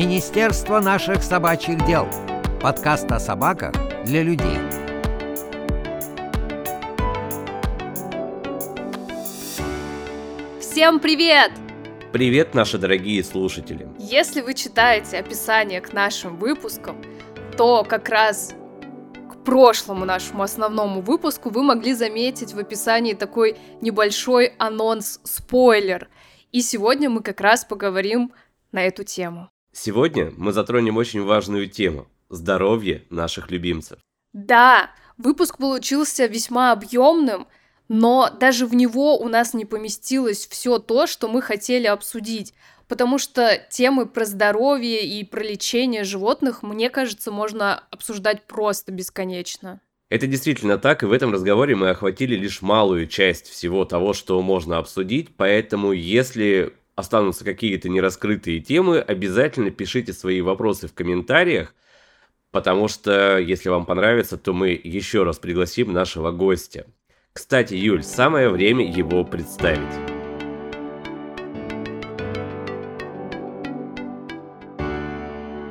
Министерство наших собачьих дел. Подкаст о собаках для людей. Всем привет! Привет, наши дорогие слушатели! Если вы читаете описание к нашим выпускам, то как раз к прошлому нашему основному выпуску вы могли заметить в описании такой небольшой анонс-спойлер. И сегодня мы как раз поговорим на эту тему. Сегодня мы затронем очень важную тему – здоровье наших любимцев. Да, выпуск получился весьма объемным, но даже в него у нас не поместилось все то, что мы хотели обсудить, потому что темы про здоровье и про лечение животных, мне кажется, можно обсуждать просто бесконечно. Это действительно так, и в этом разговоре мы охватили лишь малую часть всего того, что можно обсудить, поэтому если останутся какие-то нераскрытые темы, обязательно пишите свои вопросы в комментариях, потому что, если вам понравится, то мы еще раз пригласим нашего гостя. Кстати, Юль, самое время его представить.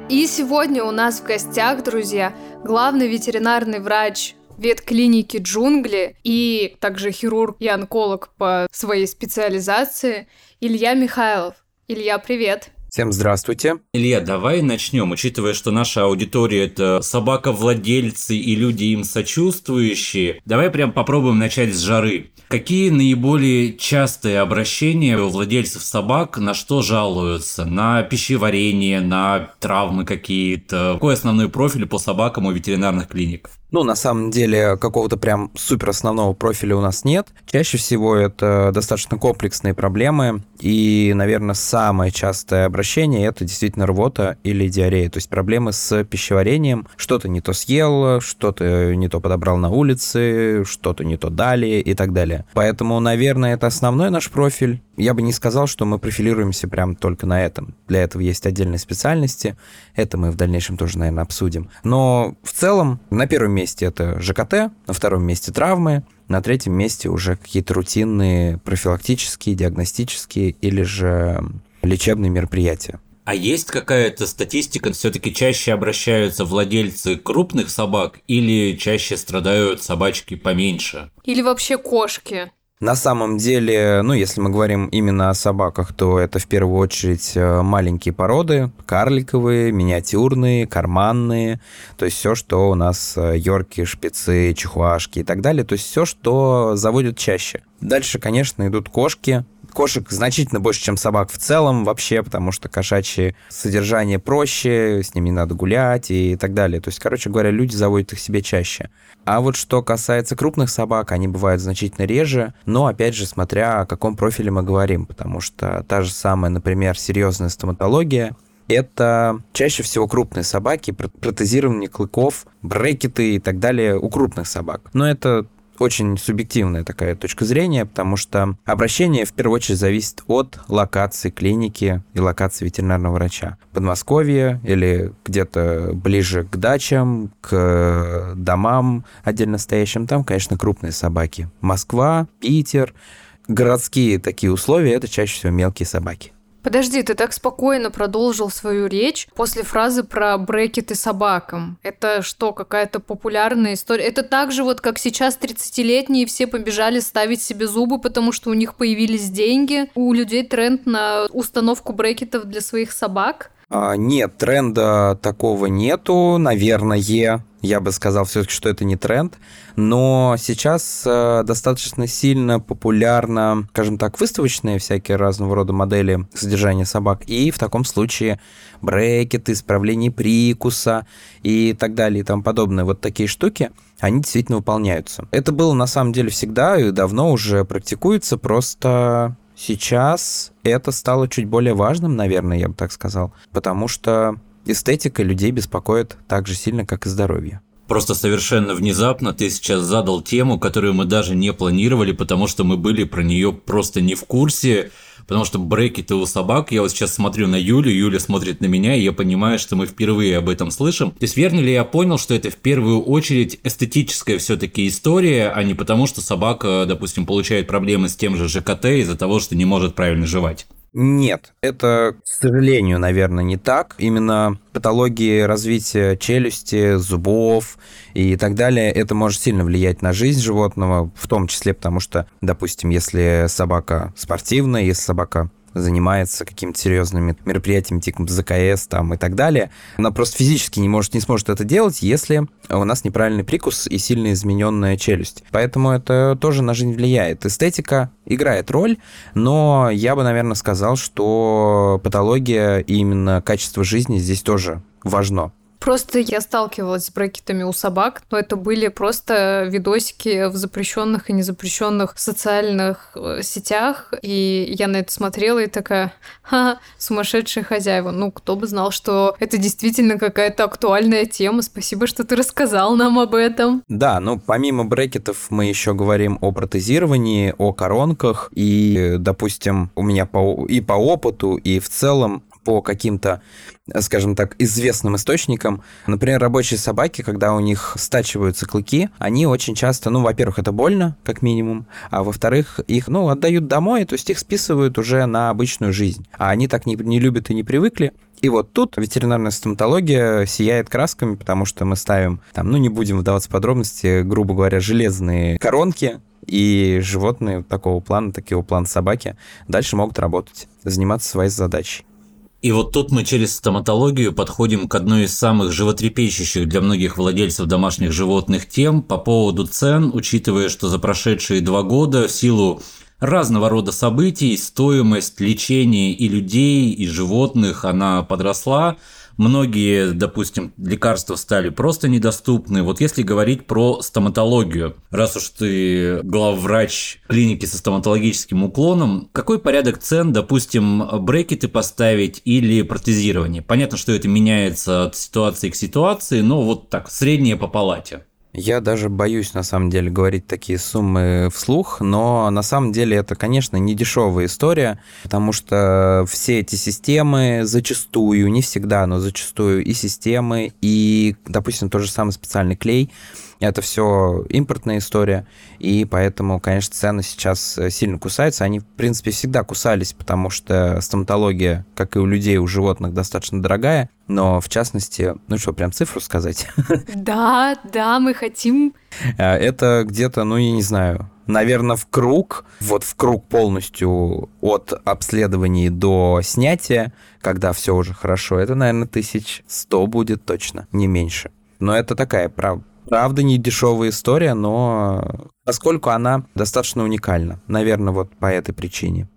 И сегодня у нас в гостях, друзья, главный ветеринарный врач ветклиники «Джунгли» и также хирург и онколог по своей специализации Илья Михайлов. Илья, привет! Всем здравствуйте. Илья, давай начнем. Учитывая, что наша аудитория это собаковладельцы и люди им сочувствующие, давай прям попробуем начать с жары. Какие наиболее частые обращения у владельцев собак, на что жалуются? На пищеварение, на травмы какие-то? Какой основной профиль по собакам у ветеринарных клиник? Ну, на самом деле, какого-то прям супер основного профиля у нас нет. Чаще всего это достаточно комплексные проблемы. И, наверное, самое частое обращение – это действительно рвота или диарея. То есть проблемы с пищеварением. Что-то не то съел, что-то не то подобрал на улице, что-то не то дали и так далее. Поэтому, наверное, это основной наш профиль. Я бы не сказал, что мы профилируемся прям только на этом. Для этого есть отдельные специальности. Это мы в дальнейшем тоже, наверное, обсудим. Но в целом на первом месте это ЖКТ, на втором месте травмы, на третьем месте уже какие-то рутинные профилактические, диагностические или же лечебные мероприятия. А есть какая-то статистика, все-таки чаще обращаются владельцы крупных собак или чаще страдают собачки поменьше? Или вообще кошки? На самом деле, ну, если мы говорим именно о собаках, то это в первую очередь э, маленькие породы, карликовые, миниатюрные, карманные, то есть все, что у нас э, йорки, шпицы, чихуашки и так далее, то есть все, что заводят чаще. Дальше, конечно, идут кошки, Кошек значительно больше, чем собак в целом вообще, потому что кошачье содержание проще, с ними надо гулять и так далее. То есть, короче говоря, люди заводят их себе чаще. А вот что касается крупных собак, они бывают значительно реже, но опять же, смотря о каком профиле мы говорим, потому что та же самая, например, серьезная стоматология, это чаще всего крупные собаки, протезирование клыков, брекеты и так далее у крупных собак. Но это очень субъективная такая точка зрения, потому что обращение в первую очередь зависит от локации клиники и локации ветеринарного врача. Подмосковье или где-то ближе к дачам, к домам отдельно стоящим, там, конечно, крупные собаки. Москва, Питер, городские такие условия, это чаще всего мелкие собаки. Подожди, ты так спокойно продолжил свою речь после фразы про брекеты собакам. Это что, какая-то популярная история? Это так же вот, как сейчас 30-летние все побежали ставить себе зубы, потому что у них появились деньги. У людей тренд на установку брекетов для своих собак. А, нет, тренда такого нету, наверное. Я бы сказал все-таки, что это не тренд. Но сейчас э, достаточно сильно популярно, скажем так, выставочные всякие разного рода модели содержания собак. И в таком случае брекеты, исправление прикуса и так далее и тому подобное. Вот такие штуки, они действительно выполняются. Это было на самом деле всегда и давно уже практикуется, просто Сейчас это стало чуть более важным, наверное, я бы так сказал, потому что эстетика людей беспокоит так же сильно, как и здоровье. Просто совершенно внезапно ты сейчас задал тему, которую мы даже не планировали, потому что мы были про нее просто не в курсе потому что брекеты у собак, я вот сейчас смотрю на Юлю, Юля смотрит на меня, и я понимаю, что мы впервые об этом слышим. То есть верно ли я понял, что это в первую очередь эстетическая все-таки история, а не потому, что собака, допустим, получает проблемы с тем же ЖКТ из-за того, что не может правильно жевать? Нет, это, к сожалению, наверное, не так. Именно патологии развития челюсти, зубов и так далее, это может сильно влиять на жизнь животного, в том числе потому что, допустим, если собака спортивная, если собака занимается какими-то серьезными мероприятиями, типа ЗКС там и так далее, она просто физически не может, не сможет это делать, если у нас неправильный прикус и сильно измененная челюсть. Поэтому это тоже на жизнь влияет. Эстетика играет роль, но я бы, наверное, сказал, что патология и именно качество жизни здесь тоже важно. Просто я сталкивалась с брекетами у собак, но это были просто видосики в запрещенных и незапрещенных социальных э, сетях, и я на это смотрела и такая, ха, сумасшедшие хозяева. Ну, кто бы знал, что это действительно какая-то актуальная тема. Спасибо, что ты рассказал нам об этом. Да, ну помимо брекетов мы еще говорим о протезировании, о коронках, и, допустим, у меня по, и по опыту, и в целом по каким-то, скажем так, известным источникам. Например, рабочие собаки, когда у них стачиваются клыки, они очень часто, ну, во-первых, это больно, как минимум, а во-вторых, их, ну, отдают домой, то есть их списывают уже на обычную жизнь. А они так не, не любят и не привыкли, и вот тут ветеринарная стоматология сияет красками, потому что мы ставим, там, ну не будем вдаваться в подробности, грубо говоря, железные коронки, и животные такого плана, такого плана собаки дальше могут работать, заниматься своей задачей. И вот тут мы через стоматологию подходим к одной из самых животрепещущих для многих владельцев домашних животных тем по поводу цен, учитывая, что за прошедшие два года в силу разного рода событий стоимость лечения и людей, и животных, она подросла, Многие, допустим, лекарства стали просто недоступны. Вот если говорить про стоматологию, раз уж ты главврач клиники со стоматологическим уклоном, какой порядок цен, допустим, брекеты поставить или протезирование? Понятно, что это меняется от ситуации к ситуации, но вот так, среднее по палате. Я даже боюсь, на самом деле, говорить такие суммы вслух, но на самом деле это, конечно, не дешевая история, потому что все эти системы зачастую, не всегда, но зачастую и системы, и, допустим, тот же самый специальный клей, это все импортная история, и поэтому, конечно, цены сейчас э, сильно кусаются. Они, в принципе, всегда кусались, потому что стоматология, как и у людей, у животных, достаточно дорогая. Но, в частности, ну что, прям цифру сказать? Да, да, мы хотим. Э, это где-то, ну, я не знаю, наверное, в круг, вот в круг полностью от обследований до снятия, когда все уже хорошо, это, наверное, тысяч сто будет точно, не меньше. Но это такая, прав, Правда, не дешевая история, но поскольку она достаточно уникальна. Наверное, вот по этой причине.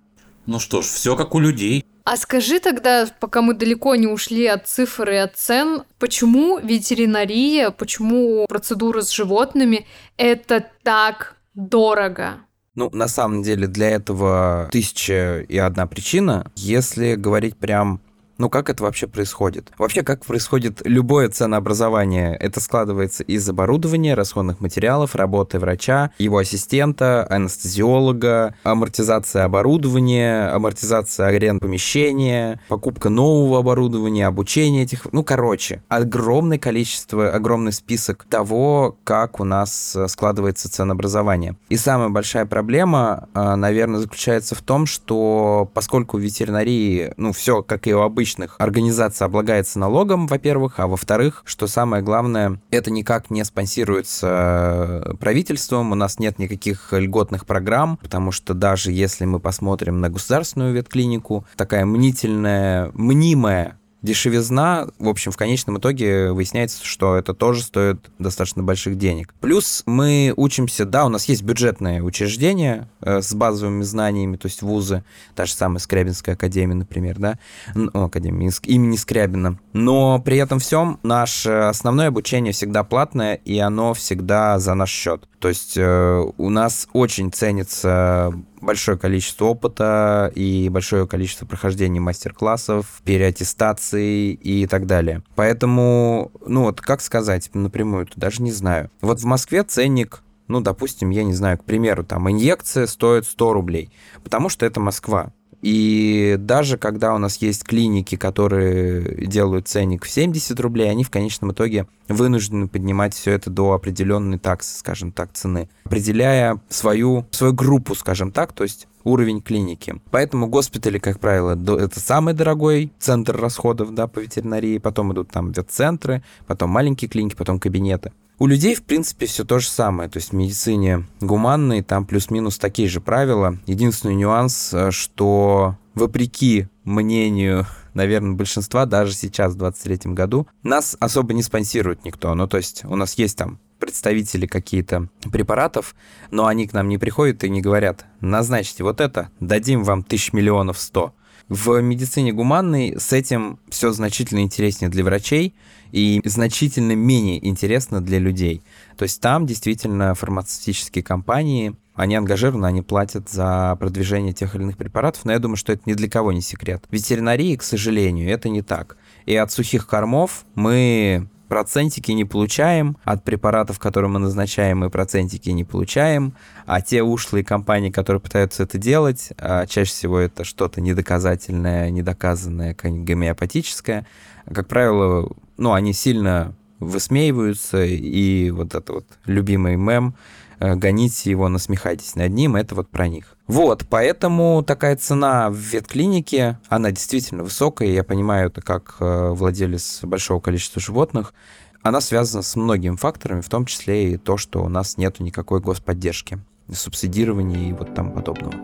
Ну что ж, все как у людей. А скажи тогда, пока мы далеко не ушли от цифр и от цен, почему ветеринария, почему процедуры с животными это так дорого? Ну, на самом деле, для этого тысяча и одна причина. Если говорить прям ну, как это вообще происходит? Вообще, как происходит любое ценообразование? Это складывается из оборудования, расходных материалов, работы врача, его ассистента, анестезиолога, амортизация оборудования, амортизация аренд помещения, покупка нового оборудования, обучение этих... Ну, короче, огромное количество, огромный список того, как у нас э, складывается ценообразование. И самая большая проблема, э, наверное, заключается в том, что поскольку в ветеринарии, ну, все, как и у обычных публичных организаций облагается налогом, во-первых, а во-вторых, что самое главное, это никак не спонсируется э, правительством, у нас нет никаких льготных программ, потому что даже если мы посмотрим на государственную ветклинику, такая мнительная, мнимая дешевизна, в общем, в конечном итоге выясняется, что это тоже стоит достаточно больших денег. Плюс мы учимся, да, у нас есть бюджетные учреждения э, с базовыми знаниями, то есть вузы, та же самая Скрябинская академия, например, да, ну, академия имени Скрябина. Но при этом всем наше основное обучение всегда платное, и оно всегда за наш счет. То есть э, у нас очень ценится большое количество опыта и большое количество прохождений мастер-классов, переаттестаций и так далее. Поэтому, ну вот, как сказать напрямую, даже не знаю. Вот в Москве ценник ну, допустим, я не знаю, к примеру, там инъекция стоит 100 рублей, потому что это Москва. И даже когда у нас есть клиники, которые делают ценник в 70 рублей, они в конечном итоге вынуждены поднимать все это до определенной таксы, скажем так, цены, определяя свою, свою группу, скажем так, то есть уровень клиники. Поэтому госпитали, как правило, это самый дорогой центр расходов да, по ветеринарии, потом идут там ветцентры, потом маленькие клиники, потом кабинеты. У людей, в принципе, все то же самое. То есть в медицине гуманной там плюс-минус такие же правила. Единственный нюанс, э, что вопреки мнению, наверное, большинства, даже сейчас, в 23 году, нас особо не спонсирует никто. Ну, то есть у нас есть там представители какие-то препаратов, но они к нам не приходят и не говорят, назначьте вот это, дадим вам тысяч миллионов сто. В медицине гуманной с этим все значительно интереснее для врачей и значительно менее интересно для людей. То есть там действительно фармацевтические компании, они ангажированы, они платят за продвижение тех или иных препаратов, но я думаю, что это ни для кого не секрет. В ветеринарии, к сожалению, это не так. И от сухих кормов мы процентики не получаем, от препаратов, которые мы назначаем, мы процентики не получаем, а те ушлые компании, которые пытаются это делать, а чаще всего это что-то недоказательное, недоказанное, гомеопатическое, как правило, ну, они сильно высмеиваются, и вот это вот любимый мем гоните его, насмехайтесь над ним, это вот про них. Вот, поэтому такая цена в ветклинике, она действительно высокая, я понимаю это как э, владелец большого количества животных, она связана с многими факторами, в том числе и то, что у нас нет никакой господдержки, субсидирования и вот тому подобного.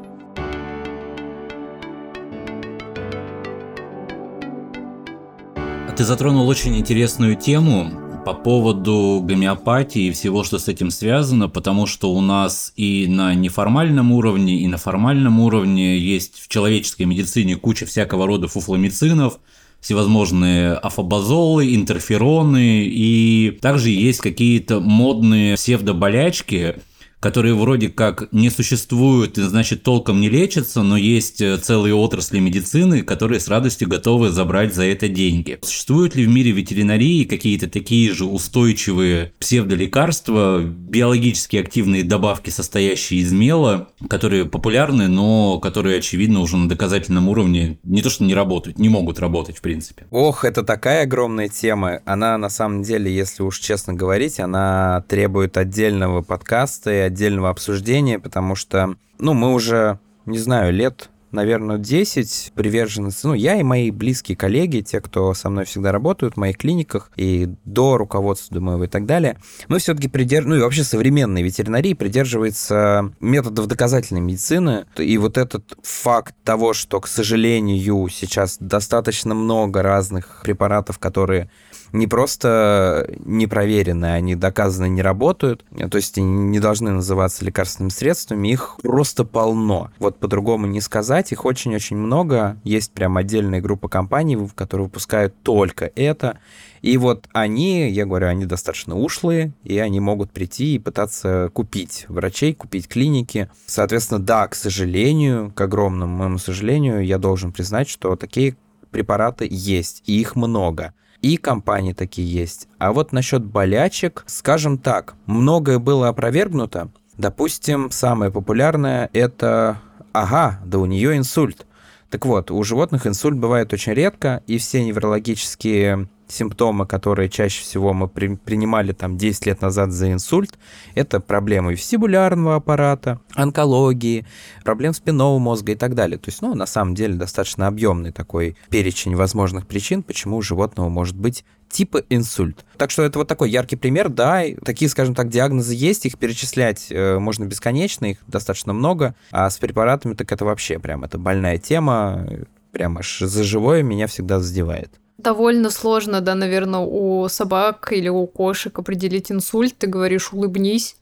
Ты затронул очень интересную тему, по поводу гомеопатии и всего, что с этим связано, потому что у нас и на неформальном уровне, и на формальном уровне есть в человеческой медицине куча всякого рода фуфломицинов, всевозможные афобазолы, интерфероны, и также есть какие-то модные псевдоболячки, которые вроде как не существуют и, значит, толком не лечатся, но есть э, целые отрасли медицины, которые с радостью готовы забрать за это деньги. Существуют ли в мире ветеринарии какие-то такие же устойчивые псевдолекарства, биологически активные добавки, состоящие из мела, которые популярны, но которые, очевидно, уже на доказательном уровне не то что не работают, не могут работать в принципе? Ох, это такая огромная тема. Она, на самом деле, если уж честно говорить, она требует отдельного подкаста и отдельного обсуждения, потому что, ну, мы уже, не знаю, лет наверное, 10 приверженности. Ну, я и мои близкие коллеги, те, кто со мной всегда работают в моих клиниках и до руководства моего и так далее, мы все-таки придерживаемся, ну и вообще современной ветеринарии придерживается методов доказательной медицины. И вот этот факт того, что, к сожалению, сейчас достаточно много разных препаратов, которые не просто непроверенные, они доказанно не работают, то есть они не должны называться лекарственными средствами, их просто полно. Вот по-другому не сказать, их очень-очень много. Есть прям отдельная группа компаний, которые выпускают только это. И вот они, я говорю, они достаточно ушлые, и они могут прийти и пытаться купить врачей, купить клиники. Соответственно, да, к сожалению, к огромному моему сожалению, я должен признать, что такие препараты есть, и их много и компании такие есть. А вот насчет болячек, скажем так, многое было опровергнуто. Допустим, самое популярное это «Ага, да у нее инсульт». Так вот, у животных инсульт бывает очень редко, и все неврологические симптомы, которые чаще всего мы при, принимали там 10 лет назад за инсульт, это проблемы вестибулярного аппарата, онкологии, проблем спинного мозга и так далее. То есть, ну, на самом деле, достаточно объемный такой перечень возможных причин, почему у животного может быть типа инсульт. Так что это вот такой яркий пример, да, такие, скажем так, диагнозы есть, их перечислять э, можно бесконечно, их достаточно много, а с препаратами так это вообще прям, это больная тема, прям аж за живое меня всегда задевает. Довольно сложно, да, наверное, у собак или у кошек определить инсульт. Ты говоришь «улыбнись»,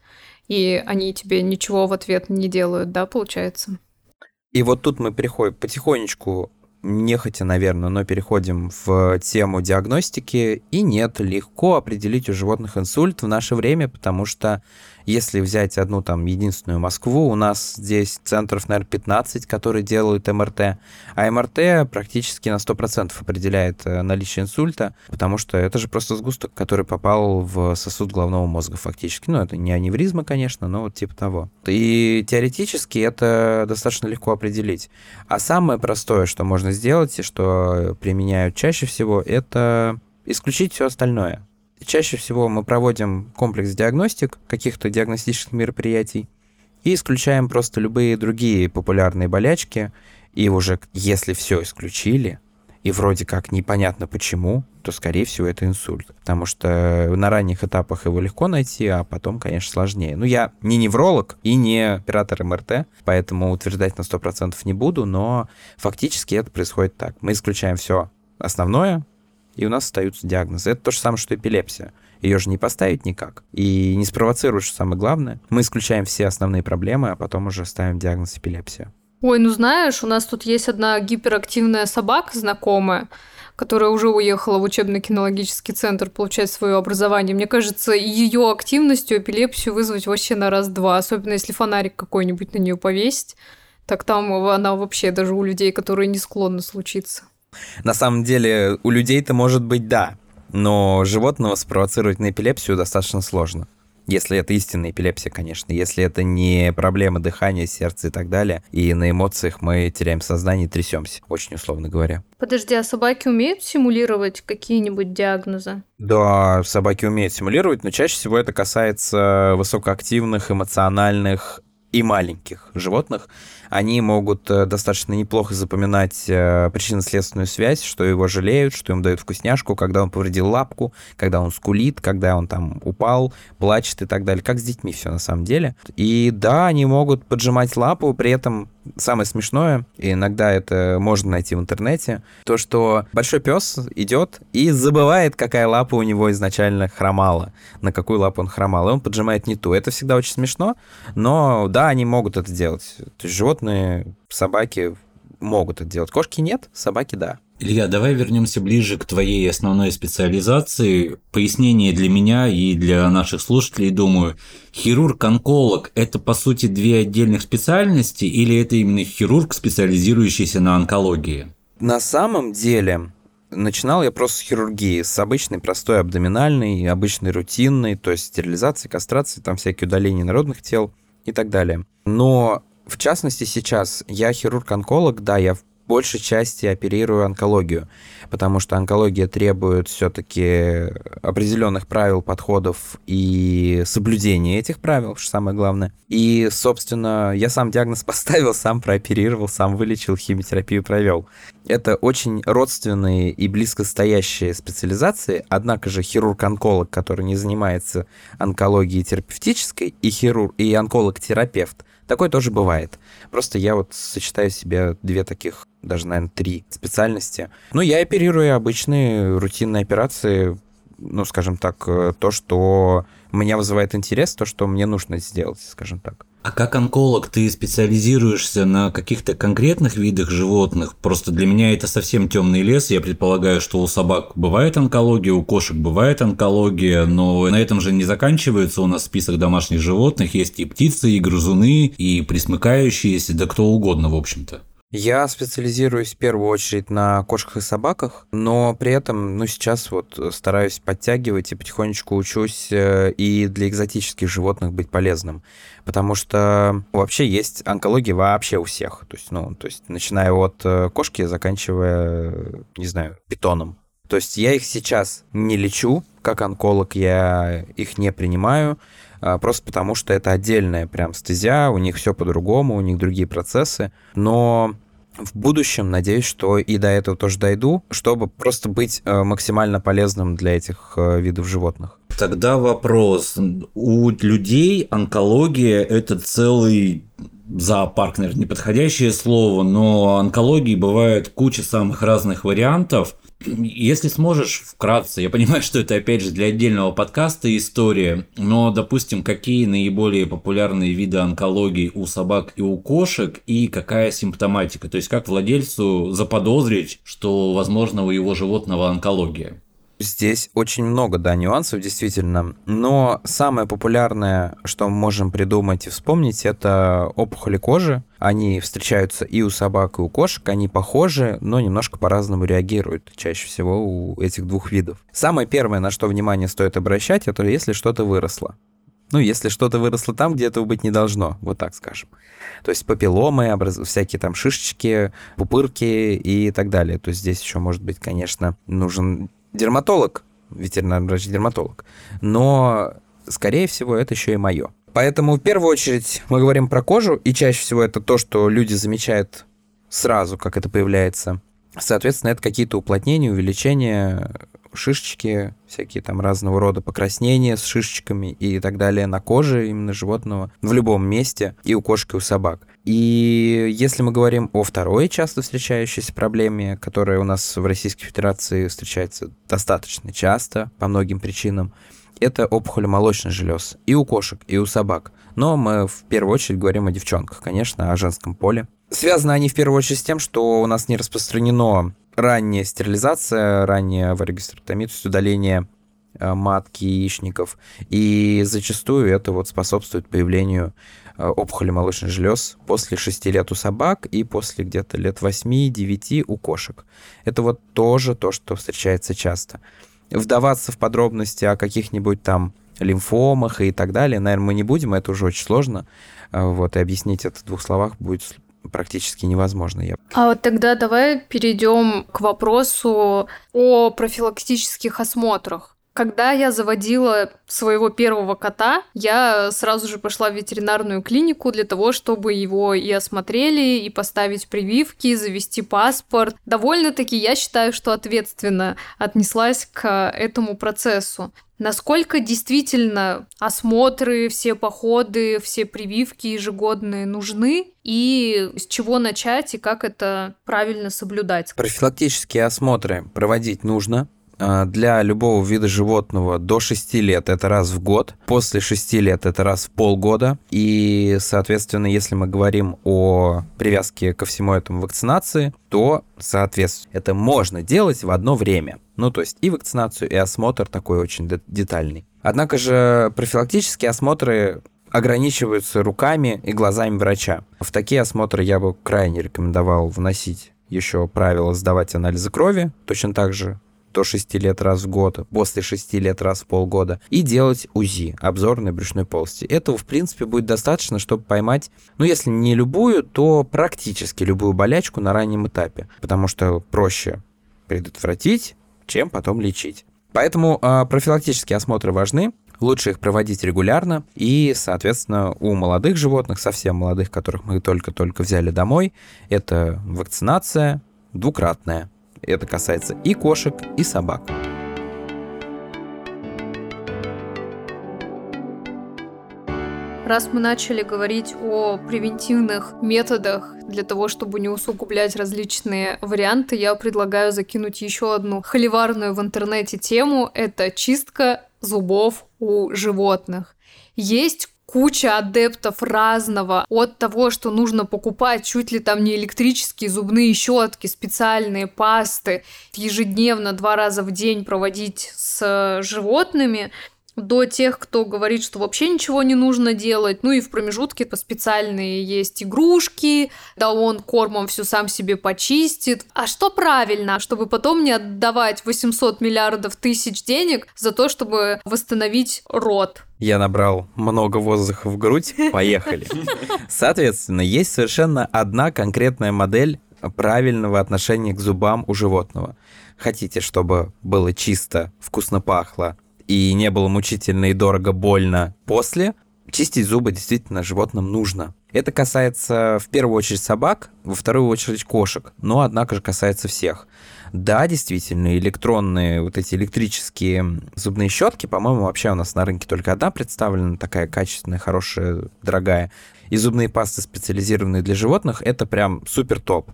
и они тебе ничего в ответ не делают, да, получается? И вот тут мы приходим потихонечку нехотя, наверное, но переходим в тему диагностики. И нет, легко определить у животных инсульт в наше время, потому что если взять одну там единственную Москву, у нас здесь центров, наверное, 15, которые делают МРТ, а МРТ практически на 100% определяет э, наличие инсульта, потому что это же просто сгусток, который попал в сосуд головного мозга фактически. Ну, это не аневризма, конечно, но вот типа того. И теоретически это достаточно легко определить. А самое простое, что можно сделать и что применяют чаще всего, это исключить все остальное. Чаще всего мы проводим комплекс диагностик, каких-то диагностических мероприятий, и исключаем просто любые другие популярные болячки, и уже если все исключили, и вроде как непонятно почему, то, скорее всего, это инсульт. Потому что на ранних этапах его легко найти, а потом, конечно, сложнее. Ну, я не невролог и не оператор МРТ, поэтому утверждать на 100% не буду, но фактически это происходит так. Мы исключаем все основное, и у нас остаются диагнозы. Это то же самое, что эпилепсия. Ее же не поставить никак. И не спровоцируешь, самое главное. Мы исключаем все основные проблемы, а потом уже ставим диагноз эпилепсия. Ой, ну знаешь, у нас тут есть одна гиперактивная собака знакомая, которая уже уехала в учебно-кинологический центр получать свое образование. Мне кажется, ее активностью эпилепсию вызвать вообще на раз-два, особенно если фонарик какой-нибудь на нее повесить. Так там она вообще даже у людей, которые не склонны случиться. На самом деле, у людей-то может быть да, но животного спровоцировать на эпилепсию достаточно сложно. Если это истинная эпилепсия, конечно. Если это не проблема дыхания, сердца и так далее. И на эмоциях мы теряем сознание и трясемся, очень условно говоря. Подожди, а собаки умеют симулировать какие-нибудь диагнозы? Да, собаки умеют симулировать, но чаще всего это касается высокоактивных, эмоциональных и маленьких животных, они могут э, достаточно неплохо запоминать э, причинно-следственную связь, что его жалеют, что им дают вкусняшку, когда он повредил лапку, когда он скулит, когда он там упал, плачет и так далее. Как с детьми все на самом деле. И да, они могут поджимать лапу, при этом самое смешное, и иногда это можно найти в интернете, то, что большой пес идет и забывает, какая лапа у него изначально хромала, на какую лапу он хромал, и он поджимает не ту. Это всегда очень смешно, но да, они могут это делать. То есть животные животные, собаки могут это делать. Кошки нет, собаки да. Илья, давай вернемся ближе к твоей основной специализации. Пояснение для меня и для наших слушателей, думаю, хирург-онколог – это, по сути, две отдельных специальности или это именно хирург, специализирующийся на онкологии? На самом деле, начинал я просто с хирургии, с обычной простой абдоминальной, обычной рутинной, то есть стерилизации, кастрации, там всякие удаления народных тел и так далее. Но в частности, сейчас я хирург-онколог, да, я в большей части оперирую онкологию, потому что онкология требует все-таки определенных правил, подходов и соблюдения этих правил, что самое главное. И, собственно, я сам диагноз поставил, сам прооперировал, сам вылечил, химиотерапию провел. Это очень родственные и близко стоящие специализации, однако же хирург-онколог, который не занимается онкологией терапевтической, и хирург, и онколог-терапевт, Такое тоже бывает. Просто я вот сочетаю себе две таких, даже, наверное, три специальности. Ну, я оперирую обычные рутинные операции, ну, скажем так, э, то, что меня вызывает интерес, то, что мне нужно сделать, скажем так. А как онколог ты специализируешься на каких-то конкретных видах животных? Просто для меня это совсем темный лес. Я предполагаю, что у собак бывает онкология, у кошек бывает онкология, но на этом же не заканчивается у нас список домашних животных. Есть и птицы, и грызуны, и присмыкающиеся, да кто угодно, в общем-то. Я специализируюсь в первую очередь на кошках и собаках, но при этом, ну, сейчас вот стараюсь подтягивать и потихонечку учусь э, и для экзотических животных быть полезным, потому что вообще есть онкология вообще у всех, то есть, ну, то есть начиная от э, кошки, заканчивая, не знаю, питоном. То есть я их сейчас не лечу, как онколог я их не принимаю, просто потому что это отдельная прям стезя, у них все по-другому, у них другие процессы, но в будущем надеюсь, что и до этого тоже дойду, чтобы просто быть э, максимально полезным для этих э, видов животных. Тогда вопрос. У людей онкология – это целый зоопарк, наверное, неподходящее слово, но онкологии бывает куча самых разных вариантов. Если сможешь, вкратце, я понимаю, что это опять же для отдельного подкаста история, но, допустим, какие наиболее популярные виды онкологии у собак и у кошек, и какая симптоматика? То есть, как владельцу заподозрить, что, возможно, у его животного онкология? Здесь очень много, да, нюансов, действительно. Но самое популярное, что мы можем придумать и вспомнить, это опухоли кожи. Они встречаются и у собак, и у кошек. Они похожи, но немножко по-разному реагируют чаще всего у этих двух видов. Самое первое, на что внимание стоит обращать, это если что-то выросло. Ну, если что-то выросло там, где этого быть не должно, вот так скажем. То есть папилломы, образ... всякие там шишечки, пупырки и так далее. То есть здесь еще может быть, конечно, нужен дерматолог, ветеринарный врач-дерматолог, но, скорее всего, это еще и мое. Поэтому в первую очередь мы говорим про кожу, и чаще всего это то, что люди замечают сразу, как это появляется. Соответственно, это какие-то уплотнения, увеличения, шишечки, всякие там разного рода покраснения с шишечками и так далее на коже именно животного в любом месте, и у кошки, и у собак. И если мы говорим о второй часто встречающейся проблеме, которая у нас в Российской Федерации встречается достаточно часто по многим причинам, это опухоль молочных желез и у кошек, и у собак. Но мы в первую очередь говорим о девчонках, конечно, о женском поле. Связаны они в первую очередь с тем, что у нас не распространено ранняя стерилизация, ранняя варигостерэктомия, то есть удаление э, матки, яичников. И зачастую это вот способствует появлению опухоли молочных желез после 6 лет у собак и после где-то лет 8-9 у кошек. Это вот тоже то, что встречается часто. Вдаваться в подробности о каких-нибудь там лимфомах и так далее, наверное, мы не будем, это уже очень сложно. Э, вот, и объяснить это в двух словах будет практически невозможно. Я... А вот тогда давай перейдем к вопросу о профилактических осмотрах. Когда я заводила своего первого кота, я сразу же пошла в ветеринарную клинику для того, чтобы его и осмотрели, и поставить прививки, и завести паспорт. Довольно-таки я считаю, что ответственно отнеслась к этому процессу. Насколько действительно осмотры, все походы, все прививки ежегодные нужны и с чего начать и как это правильно соблюдать? Профилактические осмотры проводить нужно, для любого вида животного до 6 лет это раз в год, после 6 лет это раз в полгода. И, соответственно, если мы говорим о привязке ко всему этому вакцинации, то, соответственно, это можно делать в одно время. Ну, то есть и вакцинацию, и осмотр такой очень детальный. Однако же профилактические осмотры ограничиваются руками и глазами врача. В такие осмотры я бы крайне рекомендовал вносить еще правило сдавать анализы крови, точно так же до 6 лет раз в год, после 6 лет раз в полгода, и делать УЗИ, обзорной брюшной полости. Этого, в принципе, будет достаточно, чтобы поймать, ну, если не любую, то практически любую болячку на раннем этапе, потому что проще предотвратить, чем потом лечить. Поэтому э, профилактические осмотры важны, лучше их проводить регулярно, и, соответственно, у молодых животных, совсем молодых, которых мы только-только взяли домой, это вакцинация двукратная. Это касается и кошек, и собак. Раз мы начали говорить о превентивных методах для того, чтобы не усугублять различные варианты, я предлагаю закинуть еще одну холиварную в интернете тему. Это чистка зубов у животных. Есть куча адептов разного, от того, что нужно покупать чуть ли там не электрические зубные щетки, специальные пасты, ежедневно два раза в день проводить с животными, до тех, кто говорит, что вообще ничего не нужно делать. Ну и в промежутке по специальные есть игрушки, да он кормом все сам себе почистит. А что правильно, чтобы потом не отдавать 800 миллиардов тысяч денег за то, чтобы восстановить рот? Я набрал много воздуха в грудь. Поехали. Соответственно, есть совершенно одна конкретная модель правильного отношения к зубам у животного. Хотите, чтобы было чисто, вкусно пахло, и не было мучительно и дорого больно после, чистить зубы действительно животным нужно. Это касается в первую очередь собак, во вторую очередь кошек, но однако же касается всех. Да, действительно, электронные, вот эти электрические зубные щетки, по-моему, вообще у нас на рынке только одна представлена, такая качественная, хорошая, дорогая. И зубные пасты, специализированные для животных, это прям супер топ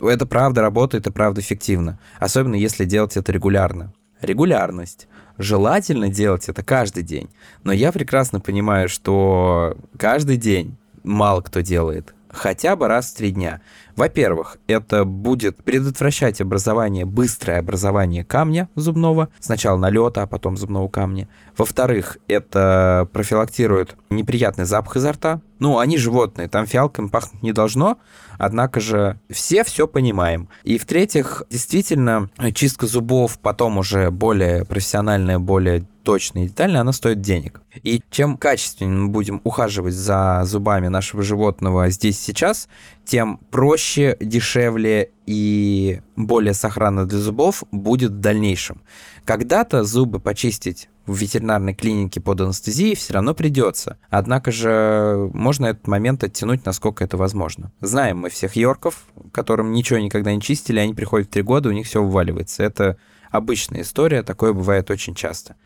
Это правда работает и правда эффективно. Особенно если делать это регулярно. Регулярность. Желательно делать это каждый день. Но я прекрасно понимаю, что каждый день мало кто делает. Хотя бы раз в три дня. Во-первых, это будет предотвращать образование, быстрое образование камня зубного, сначала налета, а потом зубного камня. Во-вторых, это профилактирует неприятный запах изо рта. Ну, они животные, там фиалками пахнуть не должно, однако же все все понимаем. И в-третьих, действительно, чистка зубов потом уже более профессиональная, более точно и детально, она стоит денег. И чем качественнее мы будем ухаживать за зубами нашего животного здесь сейчас, тем проще, дешевле и более сохранно для зубов будет в дальнейшем. Когда-то зубы почистить в ветеринарной клинике под анестезией все равно придется. Однако же можно этот момент оттянуть, насколько это возможно. Знаем мы всех йорков, которым ничего никогда не чистили, они приходят в три года, у них все вываливается. Это обычная история, такое бывает очень часто.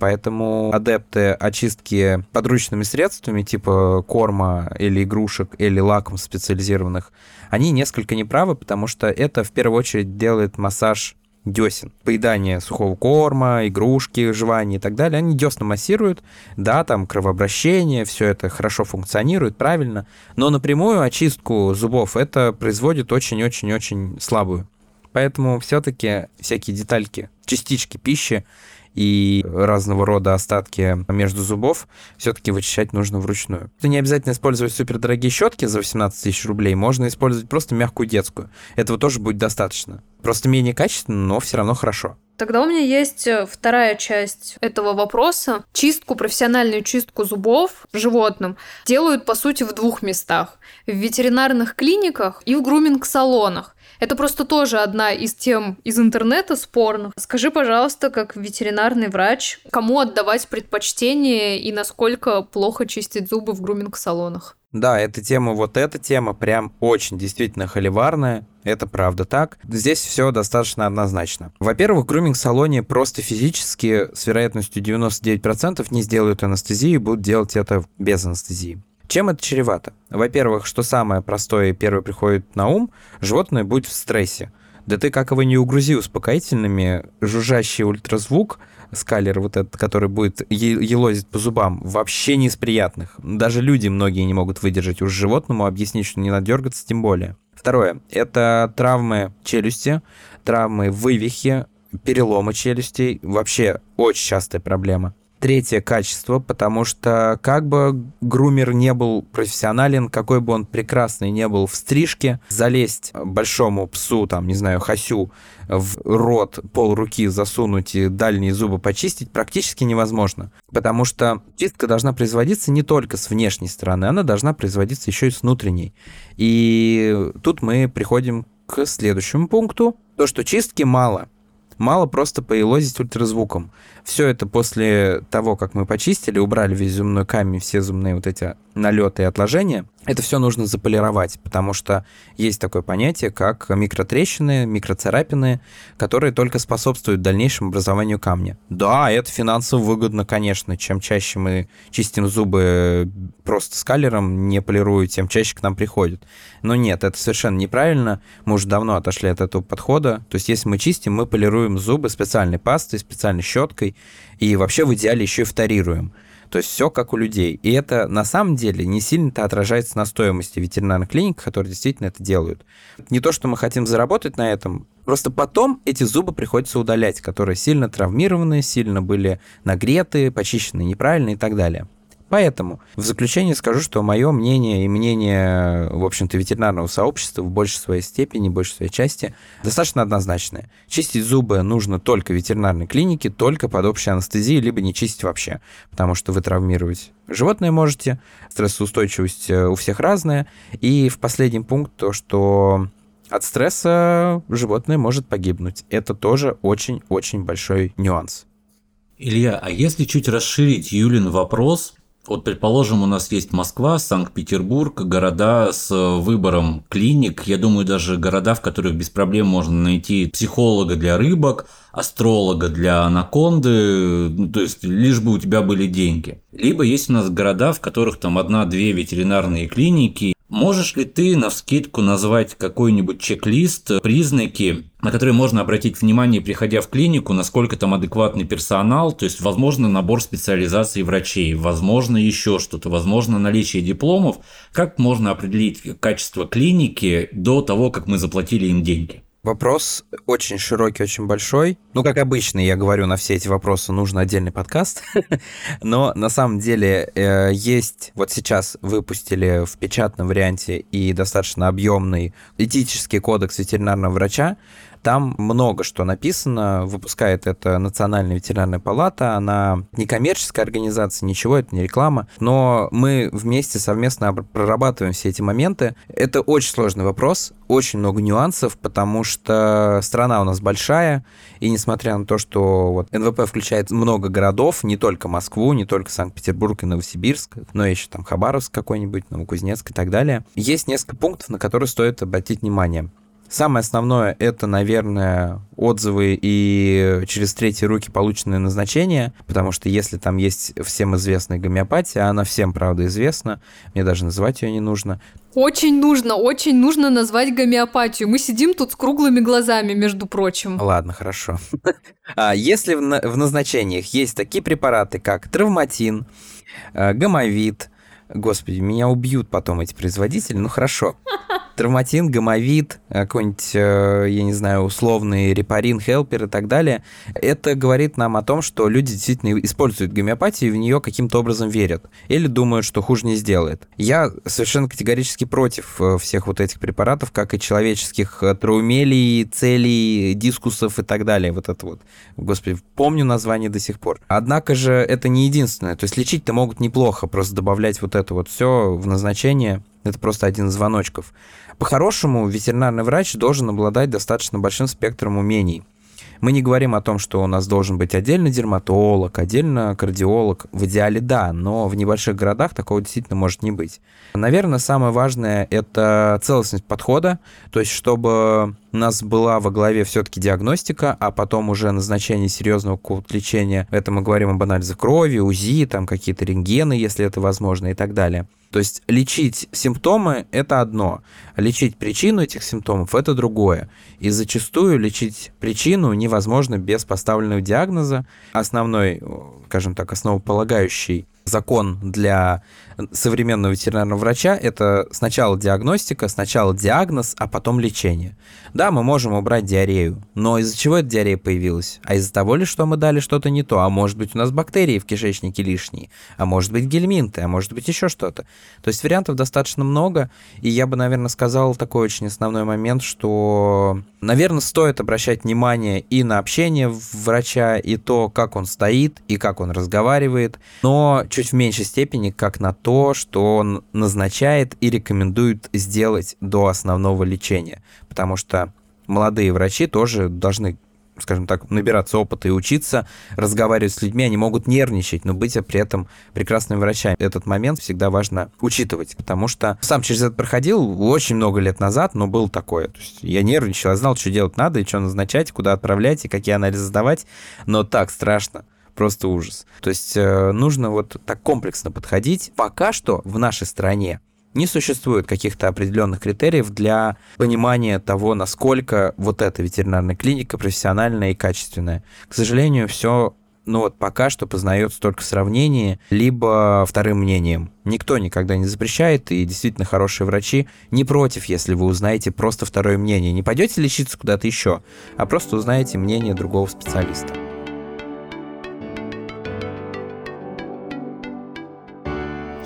Поэтому адепты очистки подручными средствами, типа корма или игрушек, или лаком специализированных, они несколько неправы, потому что это в первую очередь делает массаж десен. Поедание сухого корма, игрушки, жевание и так далее, они десна массируют, да, там кровообращение, все это хорошо функционирует, правильно, но напрямую очистку зубов это производит очень-очень-очень слабую. Поэтому все-таки всякие детальки, частички пищи и разного рода остатки между зубов все-таки вычищать нужно вручную. Это не обязательно использовать супердорогие щетки за 18 тысяч рублей, можно использовать просто мягкую детскую. Этого тоже будет достаточно. Просто менее качественно, но все равно хорошо. Тогда у меня есть э, вторая часть этого вопроса. Чистку, профессиональную чистку зубов животным делают, по сути, в двух местах. В ветеринарных клиниках и в груминг-салонах. Это просто тоже одна из тем из интернета спорных. Скажи, пожалуйста, как ветеринарный врач, кому отдавать предпочтение и насколько плохо чистить зубы в груминг-салонах? Да, эта тема, вот эта тема прям очень действительно холиварная. Это правда так. Здесь все достаточно однозначно. Во-первых, в груминг-салоне просто физически с вероятностью 99% не сделают анестезию и будут делать это без анестезии. Чем это чревато? Во-первых, что самое простое и первое приходит на ум, животное будет в стрессе. Да ты как его не угрузи успокоительными, жужжащий ультразвук, скалер вот этот, который будет елозить по зубам, вообще не из приятных. Даже люди многие не могут выдержать. Уж животному объяснить, что не надо дергаться, тем более. Второе. Это травмы челюсти, травмы вывихи, переломы челюстей. Вообще очень частая проблема. Третье качество, потому что как бы грумер не был профессионален, какой бы он прекрасный не был в стрижке, залезть большому псу, там, не знаю, хасю в рот, пол руки засунуть и дальние зубы почистить практически невозможно. Потому что чистка должна производиться не только с внешней стороны, она должна производиться еще и с внутренней. И тут мы приходим к следующему пункту. То, что чистки мало – Мало просто поелозить ультразвуком. Все это после того, как мы почистили, убрали весь зубной камень, все зубные вот эти налеты и отложения, это все нужно заполировать, потому что есть такое понятие, как микротрещины, микроцарапины, которые только способствуют дальнейшему образованию камня. Да, это финансово выгодно, конечно. Чем чаще мы чистим зубы просто скалером, не полируя, тем чаще к нам приходят. Но нет, это совершенно неправильно. Мы уже давно отошли от этого подхода. То есть, если мы чистим, мы полируем зубы специальной пастой, специальной щеткой, и вообще в идеале еще и вторируем. То есть все как у людей. И это на самом деле не сильно-то отражается на стоимости ветеринарных клиник, которые действительно это делают. Не то, что мы хотим заработать на этом, просто потом эти зубы приходится удалять, которые сильно травмированы, сильно были нагреты, почищены неправильно и так далее. Поэтому в заключение скажу, что мое мнение и мнение, в общем-то, ветеринарного сообщества в большей своей степени, большей своей части достаточно однозначное. Чистить зубы нужно только в ветеринарной клинике, только под общей анестезией, либо не чистить вообще, потому что вы травмировать животное можете, стрессоустойчивость э, у всех разная. И в последний пункт то, что от стресса животное может погибнуть. Это тоже очень-очень большой нюанс. Илья, а если чуть расширить Юлин вопрос, вот, предположим, у нас есть Москва, Санкт-Петербург, города с выбором клиник. Я думаю, даже города, в которых без проблем можно найти психолога для рыбок, астролога для анаконды, ну, то есть лишь бы у тебя были деньги. Либо есть у нас города, в которых там одна-две ветеринарные клиники, Можешь ли ты на вскидку назвать какой-нибудь чек-лист, признаки, на которые можно обратить внимание, приходя в клинику, насколько там адекватный персонал, то есть, возможно, набор специализаций врачей, возможно, еще что-то, возможно, наличие дипломов. Как можно определить качество клиники до того, как мы заплатили им деньги? Вопрос очень широкий, очень большой. Ну, как обычно, я говорю, на все эти вопросы нужно отдельный подкаст. Но на самом деле э, есть... Вот сейчас выпустили в печатном варианте и достаточно объемный этический кодекс ветеринарного врача, там много что написано, выпускает это Национальная ветеринарная палата, она не коммерческая организация, ничего, это не реклама, но мы вместе совместно прорабатываем все эти моменты. Это очень сложный вопрос, очень много нюансов, потому что страна у нас большая, и несмотря на то, что вот НВП включает много городов, не только Москву, не только Санкт-Петербург и Новосибирск, но еще там Хабаровск какой-нибудь, Новокузнецк и так далее, есть несколько пунктов, на которые стоит обратить внимание. Самое основное это, наверное, отзывы и через третьи руки полученные назначения, потому что если там есть всем известная гомеопатия, она всем, правда, известна, мне даже называть ее не нужно. Очень нужно, очень нужно назвать гомеопатию. Мы сидим тут с круглыми глазами, между прочим. Ладно, хорошо. А если в назначениях есть такие препараты, как травматин, э, гомовид, Господи, меня убьют потом эти производители. Ну хорошо. Травматин, гомовид, какой-нибудь, э, я не знаю, условный репарин, хелпер и так далее. Это говорит нам о том, что люди действительно используют гомеопатию и в нее каким-то образом верят. Или думают, что хуже не сделает. Я совершенно категорически против э, всех вот этих препаратов, как и человеческих э, траумелий, целей, дискусов и так далее. Вот это вот. Господи, помню название до сих пор. Однако же это не единственное. То есть лечить-то могут неплохо, просто добавлять вот это вот все в назначение. Это просто один из звоночков. По-хорошему, ветеринарный врач должен обладать достаточно большим спектром умений. Мы не говорим о том, что у нас должен быть отдельно дерматолог, отдельно кардиолог. В идеале да, но в небольших городах такого действительно может не быть. Наверное, самое важное – это целостность подхода, то есть чтобы у нас была во главе все-таки диагностика, а потом уже назначение серьезного какого-то лечения. Это мы говорим об анализах крови, УЗИ, там какие-то рентгены, если это возможно, и так далее. То есть лечить симптомы – это одно, лечить причину этих симптомов – это другое. И зачастую лечить причину невозможно без поставленного диагноза. Основной, скажем так, основополагающий закон для современного ветеринарного врача – это сначала диагностика, сначала диагноз, а потом лечение. Да, мы можем убрать диарею, но из-за чего эта диарея появилась? А из-за того ли, что мы дали что-то не то? А может быть, у нас бактерии в кишечнике лишние? А может быть, гельминты? А может быть, еще что-то? То есть вариантов достаточно много, и я бы, наверное, сказал такой очень основной момент, что, наверное, стоит обращать внимание и на общение врача, и то, как он стоит, и как он разговаривает, но чуть в меньшей степени, как на то, что он назначает и рекомендует сделать до основного лечения. Потому что молодые врачи тоже должны скажем так, набираться опыта и учиться, разговаривать с людьми, они могут нервничать, но быть при этом прекрасными врачами. Этот момент всегда важно учитывать, потому что сам через это проходил очень много лет назад, но был такое. То есть я нервничал, я знал, что делать надо, и что назначать, куда отправлять, и какие анализы сдавать, но так страшно просто ужас. То есть э, нужно вот так комплексно подходить. Пока что в нашей стране не существует каких-то определенных критериев для понимания того, насколько вот эта ветеринарная клиника профессиональная и качественная. К сожалению, все ну вот пока что познается только в сравнении, либо вторым мнением. Никто никогда не запрещает, и действительно хорошие врачи не против, если вы узнаете просто второе мнение. Не пойдете лечиться куда-то еще, а просто узнаете мнение другого специалиста.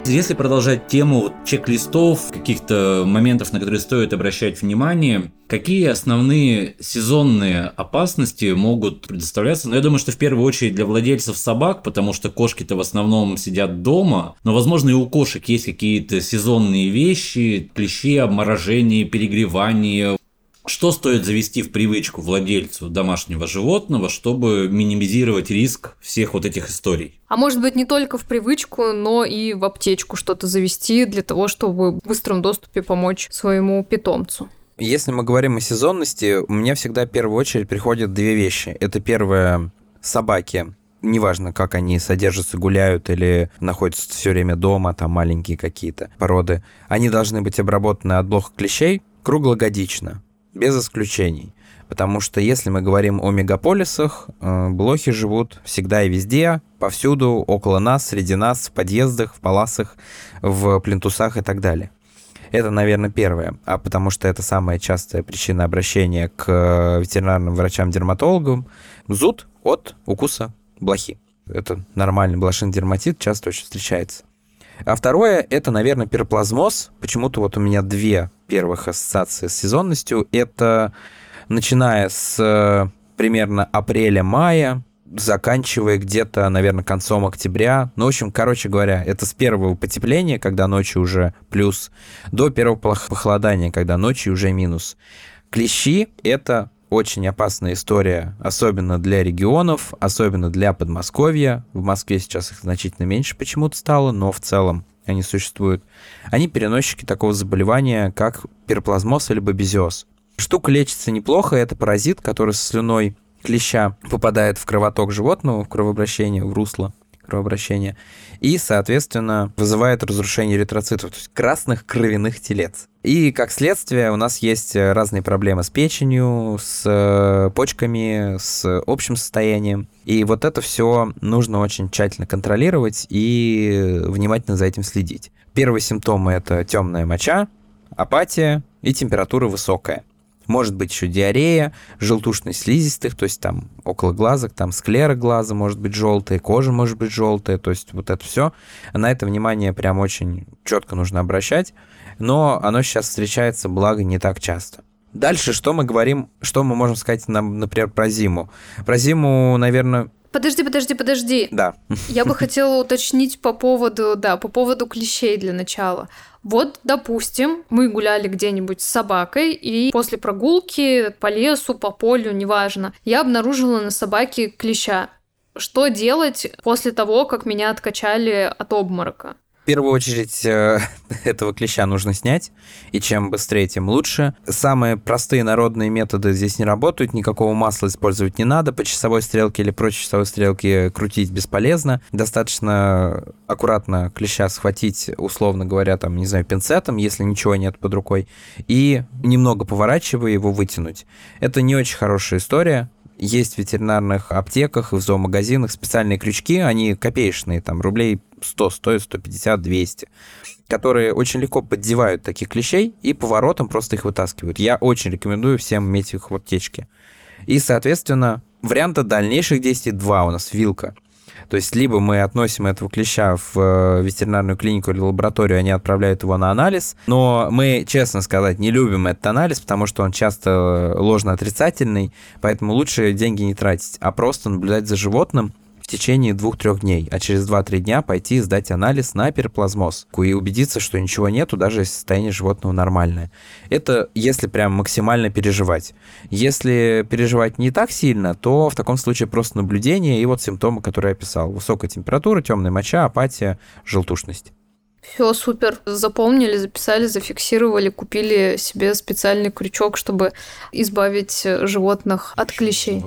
Если продолжать тему чек-листов, каких-то моментов, на которые стоит обращать внимание, какие основные сезонные опасности могут предоставляться? Ну, я думаю, что в первую очередь для владельцев собак, потому что кошки-то в основном сидят дома, но, возможно, и у кошек есть какие-то сезонные вещи, клещи, обморожение, перегревание, что стоит завести в привычку владельцу домашнего животного, чтобы минимизировать риск всех вот этих историй? А может быть не только в привычку, но и в аптечку что-то завести для того, чтобы в быстром доступе помочь своему питомцу? Если мы говорим о сезонности, у меня всегда в первую очередь приходят две вещи. Это первое – собаки неважно, как они содержатся, гуляют или находятся все время дома, там маленькие какие-то породы, они должны быть обработаны от блох клещей круглогодично, без исключений. Потому что если мы говорим о мегаполисах, э, блохи живут всегда и везде, повсюду, около нас, среди нас, в подъездах, в паласах, в плинтусах и так далее. Это, наверное, первое. А потому что это самая частая причина обращения к э, ветеринарным врачам-дерматологам. Зуд от укуса блохи. Это нормальный блошиный дерматит, часто очень встречается. А второе, это, наверное, пироплазмоз. Почему-то вот у меня две первых ассоциации с сезонностью. Это начиная с э, примерно апреля-мая, заканчивая где-то, наверное, концом октября. Ну, в общем, короче говоря, это с первого потепления, когда ночью уже плюс, до первого похолодания, когда ночью уже минус. Клещи — это очень опасная история, особенно для регионов, особенно для Подмосковья. В Москве сейчас их значительно меньше почему-то стало, но в целом они существуют. Они переносчики такого заболевания, как пироплазмоз или бабезиоз. Штука лечится неплохо, это паразит, который со слюной клеща попадает в кровоток животного, в кровообращение, в русло кровообращения, и, соответственно, вызывает разрушение эритроцитов, то есть красных кровяных телец. И, как следствие, у нас есть разные проблемы с печенью, с э, почками, с общим состоянием. И вот это все нужно очень тщательно контролировать и внимательно за этим следить. Первые симптомы – это темная моча, апатия и температура высокая. Может быть еще диарея, желтушность слизистых, то есть там около глазок, там склера глаза может быть желтая, кожа может быть желтая, то есть вот это все. На это внимание прям очень четко нужно обращать, но оно сейчас встречается, благо, не так часто. Дальше что мы говорим, что мы можем сказать, например, про зиму? Про зиму, наверное, Подожди, подожди, подожди. Да. Я бы хотела уточнить по поводу, да, по поводу клещей для начала. Вот, допустим, мы гуляли где-нибудь с собакой, и после прогулки по лесу, по полю, неважно, я обнаружила на собаке клеща. Что делать после того, как меня откачали от обморока? В первую очередь э, этого клеща нужно снять, и чем быстрее, тем лучше. Самые простые народные методы здесь не работают, никакого масла использовать не надо, по часовой стрелке или прочей часовой стрелке крутить бесполезно. Достаточно аккуратно клеща схватить, условно говоря, там, не знаю, пинцетом, если ничего нет под рукой, и немного поворачивая его вытянуть. Это не очень хорошая история, есть в ветеринарных аптеках и в зоомагазинах специальные крючки, они копеечные, там рублей 100 стоят, 150, 200, которые очень легко поддевают таких клещей и поворотом просто их вытаскивают. Я очень рекомендую всем иметь их в аптечке. И, соответственно, варианта дальнейших действий два у нас вилка. То есть либо мы относим этого клеща в э, ветеринарную клинику или лабораторию, они отправляют его на анализ, но мы, честно сказать, не любим этот анализ, потому что он часто ложно отрицательный, поэтому лучше деньги не тратить, а просто наблюдать за животным, в течение двух-трех дней, а через 2-3 дня пойти и сдать анализ на пироплазмоз и убедиться, что ничего нету, даже если состояние животного нормальное. Это если прям максимально переживать. Если переживать не так сильно, то в таком случае просто наблюдение и вот симптомы, которые я описал. Высокая температура, темная моча, апатия, желтушность. Все, супер. Запомнили, записали, зафиксировали, купили себе специальный крючок, чтобы избавить животных от клещей.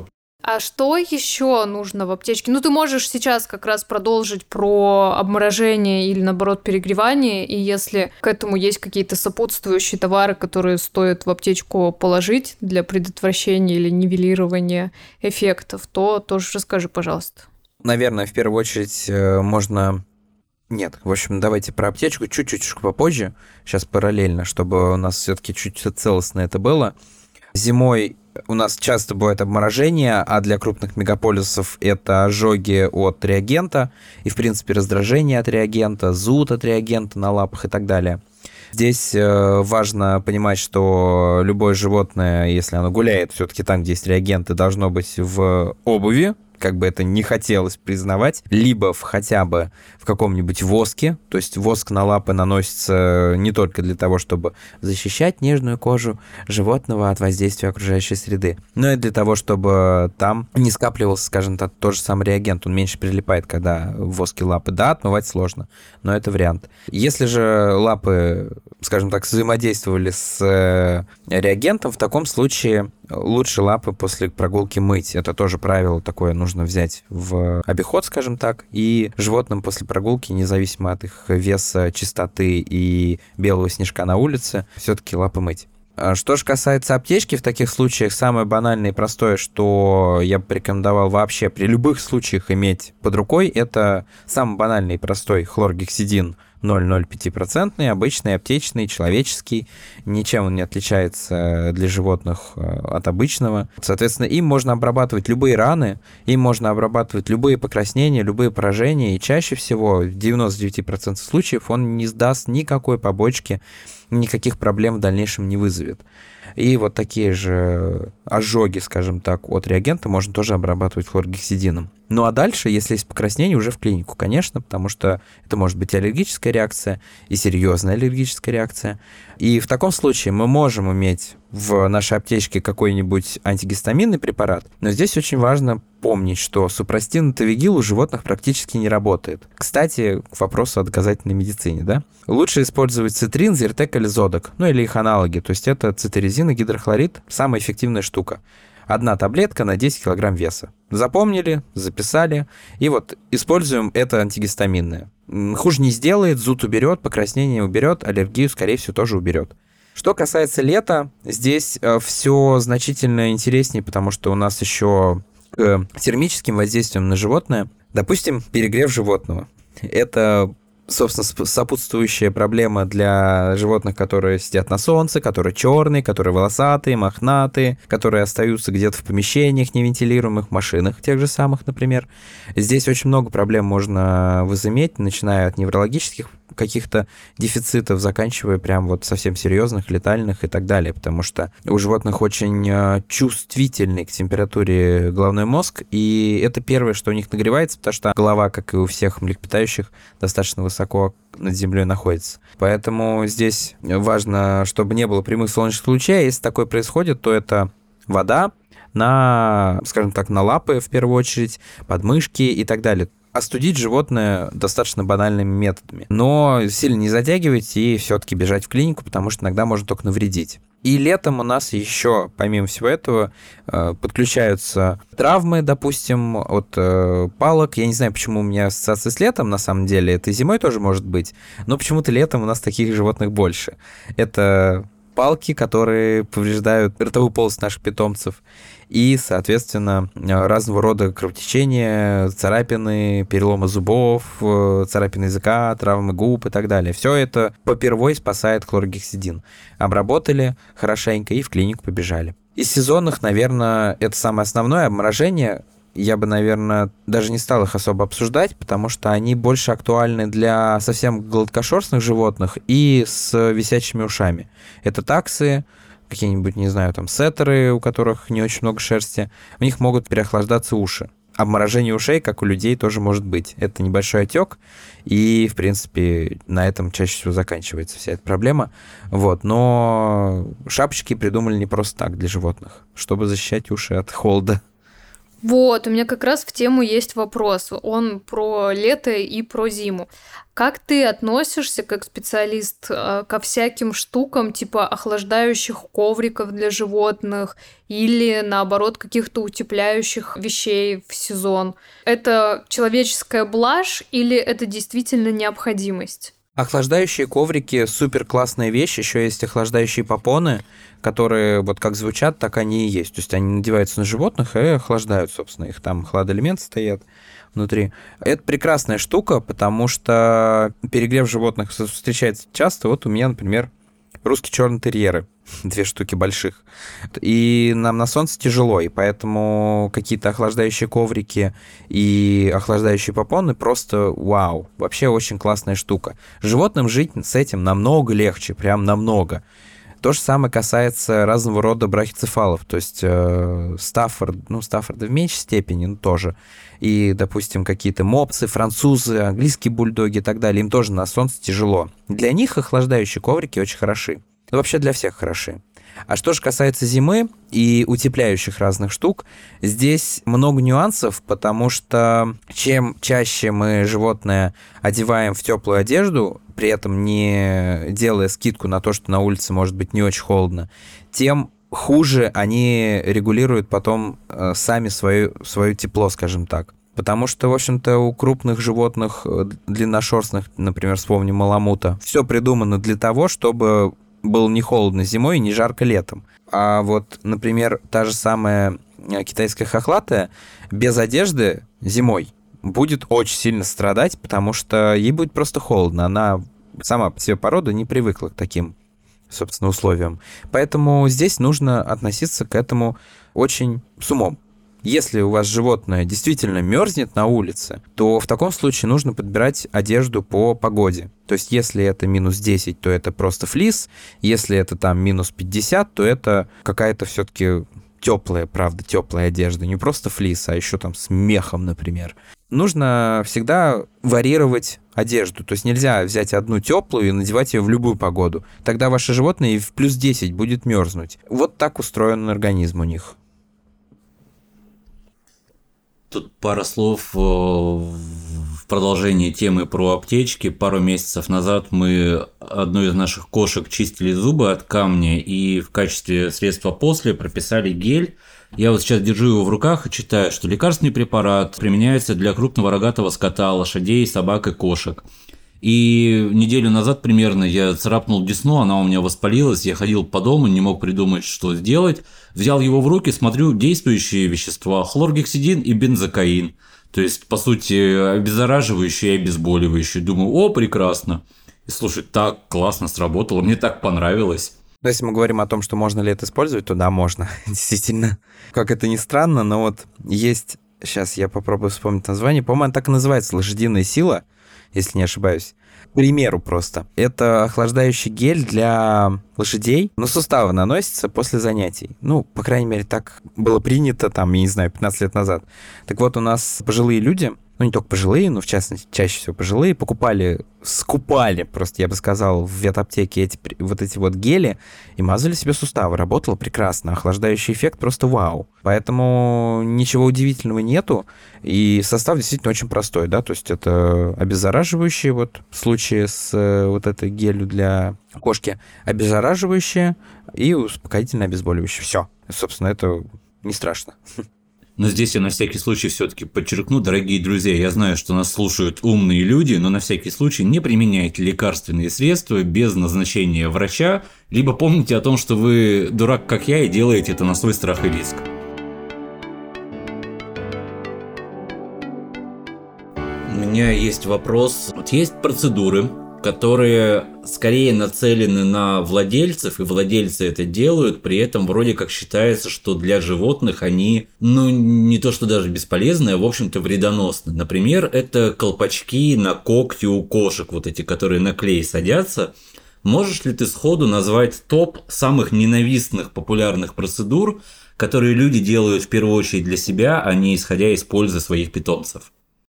А что еще нужно в аптечке? Ну, ты можешь сейчас как раз продолжить про обморожение или, наоборот, перегревание, и если к этому есть какие-то сопутствующие товары, которые стоит в аптечку положить для предотвращения или нивелирования эффектов, то тоже расскажи, пожалуйста. Наверное, в первую очередь э, можно нет, в общем, давайте про аптечку чуть-чуть попозже, сейчас параллельно, чтобы у нас все-таки чуть целостно это было. Зимой у нас часто бывает обморожение, а для крупных мегаполисов это ожоги от реагента и, в принципе, раздражение от реагента, зуд от реагента на лапах и так далее. Здесь э, важно понимать, что любое животное, если оно гуляет все-таки там, где есть реагенты, должно быть в обуви, как бы это не хотелось признавать, либо в хотя бы в каком-нибудь воске, то есть воск на лапы наносится не только для того, чтобы защищать нежную кожу животного от воздействия окружающей среды, но и для того, чтобы там не скапливался, скажем так, тот же самый реагент, он меньше прилипает, когда в воске лапы. Да, отмывать сложно, но это вариант. Если же лапы, скажем так, взаимодействовали с э, реагентом, в таком случае лучше лапы после прогулки мыть. Это тоже правило такое нужно взять в обиход, скажем так. И животным после прогулки, независимо от их веса, чистоты и белого снежка на улице, все-таки лапы мыть. А что же касается аптечки, в таких случаях самое банальное и простое, что я бы порекомендовал вообще при любых случаях иметь под рукой, это самый банальный и простой хлоргексидин 0,05%, обычный, аптечный, человеческий. Ничем он не отличается для животных э, от обычного. Соответственно, им можно обрабатывать любые раны, им можно обрабатывать любые покраснения, любые поражения, и чаще всего, в 99% случаев, он не сдаст никакой побочки, никаких проблем в дальнейшем не вызовет. И вот такие же ожоги, скажем так, от реагента можно тоже обрабатывать хлоргексидином. Ну а дальше, если есть покраснение, уже в клинику, конечно, потому что это может быть аллергическая реакция, и серьезная аллергическая реакция. И в таком случае мы можем иметь в нашей аптечке какой-нибудь антигистаминный препарат, но здесь очень важно помнить, что супрастин и тавигил у животных практически не работает. Кстати, к вопросу о доказательной медицине, да? Лучше использовать цитрин, зиртек или зодок, ну или их аналоги, то есть это цитеризин и гидрохлорид, самая эффективная штука. Одна таблетка на 10 кг веса. Запомнили, записали, и вот используем это антигистаминное. Хуже не сделает, зуд уберет, покраснение уберет, аллергию, скорее всего, тоже уберет. Что касается лета, здесь э, все значительно интереснее, потому что у нас еще к э, термическим воздействием на животное, допустим, перегрев животного. Это собственно, сопутствующая проблема для животных, которые сидят на солнце, которые черные, которые волосатые, мохнатые, которые остаются где-то в помещениях невентилируемых, машинах тех же самых, например. Здесь очень много проблем можно возыметь, начиная от неврологических каких-то дефицитов, заканчивая прям вот совсем серьезных, летальных и так далее, потому что у животных очень э, чувствительный к температуре головной мозг, и это первое, что у них нагревается, потому что голова, как и у всех млекопитающих, достаточно высоко над землей находится. Поэтому здесь важно, чтобы не было прямых солнечных лучей, а если такое происходит, то это вода, на, скажем так, на лапы в первую очередь, подмышки и так далее остудить животное достаточно банальными методами. Но сильно не затягивать и все-таки бежать в клинику, потому что иногда можно только навредить. И летом у нас еще, помимо всего этого, э, подключаются травмы, допустим, от э, палок. Я не знаю, почему у меня ассоциация с летом, на самом деле. Это зимой тоже может быть. Но почему-то летом у нас таких животных больше. Это палки, которые повреждают ротовую полость наших питомцев и, соответственно, разного рода кровотечения, царапины, переломы зубов, э, царапины языка, травмы губ и так далее. Все это попервой спасает хлоргексидин. Обработали хорошенько и в клинику побежали. Из сезонных, наверное, это самое основное обморожение. Я бы, наверное, даже не стал их особо обсуждать, потому что они больше актуальны для совсем гладкошерстных животных и с висячими ушами. Это таксы, какие-нибудь, не знаю, там, сеттеры, у которых не очень много шерсти, у них могут переохлаждаться уши. Обморожение ушей, как у людей, тоже может быть. Это небольшой отек, и, в принципе, на этом чаще всего заканчивается вся эта проблема. Вот. Но шапочки придумали не просто так для животных, чтобы защищать уши от холода. Вот, у меня как раз в тему есть вопрос. Он про лето и про зиму. Как ты относишься, как специалист, э, ко всяким штукам типа охлаждающих ковриков для животных или, наоборот, каких-то утепляющих вещей в сезон? Это человеческая блажь или это действительно необходимость? Охлаждающие коврики супер классная вещь. Еще есть охлаждающие попоны, которые вот как звучат, так они и есть. То есть они надеваются на животных и охлаждают, собственно, их там хладоэлементы стоят внутри. Это прекрасная штука, потому что перегрев животных встречается часто. Вот у меня, например, русские черные терьеры, две штуки больших. И нам на солнце тяжело, и поэтому какие-то охлаждающие коврики и охлаждающие попоны просто вау. Вообще очень классная штука. Животным жить с этим намного легче, прям намного. То же самое касается разного рода брахицефалов, то есть э, Стаффорд, ну, Стаффорда в меньшей степени, но тоже. И, допустим, какие-то мопсы, французы, английские бульдоги и так далее, им тоже на солнце тяжело. Для них охлаждающие коврики очень хороши. Ну, вообще для всех хороши. А что же касается зимы и утепляющих разных штук, здесь много нюансов, потому что чем чаще мы животное одеваем в теплую одежду, при этом не делая скидку на то, что на улице может быть не очень холодно, тем хуже они регулируют потом э, сами свое, свое тепло, скажем так. Потому что, в общем-то, у крупных животных, э, длинношерстных, например, вспомним маламута, все придумано для того, чтобы было не холодно зимой и не жарко летом. А вот, например, та же самая э, китайская хохлатая без одежды зимой будет очень сильно страдать, потому что ей будет просто холодно. Она сама по себе порода не привыкла к таким, собственно, условиям. Поэтому здесь нужно относиться к этому очень с умом. Если у вас животное действительно мерзнет на улице, то в таком случае нужно подбирать одежду по погоде. То есть если это минус 10, то это просто флис, если это там минус 50, то это какая-то все-таки теплая, правда, теплая одежда, не просто флис, а еще там с мехом, например. Нужно всегда варьировать одежду. То есть нельзя взять одну теплую и надевать ее в любую погоду. Тогда ваше животное и в плюс 10 будет мерзнуть. Вот так устроен организм у них. Тут пара слов э, в продолжении темы про аптечки. Пару месяцев назад мы одну из наших кошек чистили зубы от камня и в качестве средства после прописали гель. Я вот сейчас держу его в руках и читаю, что лекарственный препарат применяется для крупного рогатого скота, лошадей, собак и кошек. И неделю назад примерно я царапнул десну, она у меня воспалилась, я ходил по дому, не мог придумать, что сделать. Взял его в руки, смотрю, действующие вещества, хлоргексидин и бензокаин. То есть, по сути, обеззараживающие и обезболивающие. Думаю, о, прекрасно. И слушай, так классно сработало, мне так понравилось. Но если мы говорим о том, что можно ли это использовать, то да, можно, действительно. Как это ни странно, но вот есть... Сейчас я попробую вспомнить название. По-моему, так и называется «Лошадиная сила» если не ошибаюсь. К примеру просто. Это охлаждающий гель для лошадей, но суставы наносится после занятий. Ну, по крайней мере, так было принято там, я не знаю, 15 лет назад. Так вот, у нас пожилые люди, ну не только пожилые, но в частности чаще всего пожилые, покупали, скупали, просто я бы сказал, в ветаптеке эти, вот эти вот гели и мазали себе суставы. Работало прекрасно, охлаждающий эффект просто вау. Поэтому ничего удивительного нету, и состав действительно очень простой, да, то есть это обеззараживающие, вот в случае с э, вот этой гелью для кошки, обеззараживающие и успокоительно обезболивающие. Все. Собственно, это не страшно. Но здесь я на всякий случай все-таки подчеркну, дорогие друзья, я знаю, что нас слушают умные люди, но на всякий случай не применяйте лекарственные средства без назначения врача, либо помните о том, что вы дурак, как я, и делаете это на свой страх и риск. У меня есть вопрос. Вот есть процедуры, которые скорее нацелены на владельцев, и владельцы это делают, при этом вроде как считается, что для животных они, ну, не то что даже бесполезны, а в общем-то вредоносны. Например, это колпачки на когти у кошек, вот эти, которые на клей садятся. Можешь ли ты сходу назвать топ самых ненавистных популярных процедур, которые люди делают в первую очередь для себя, а не исходя из пользы своих питомцев?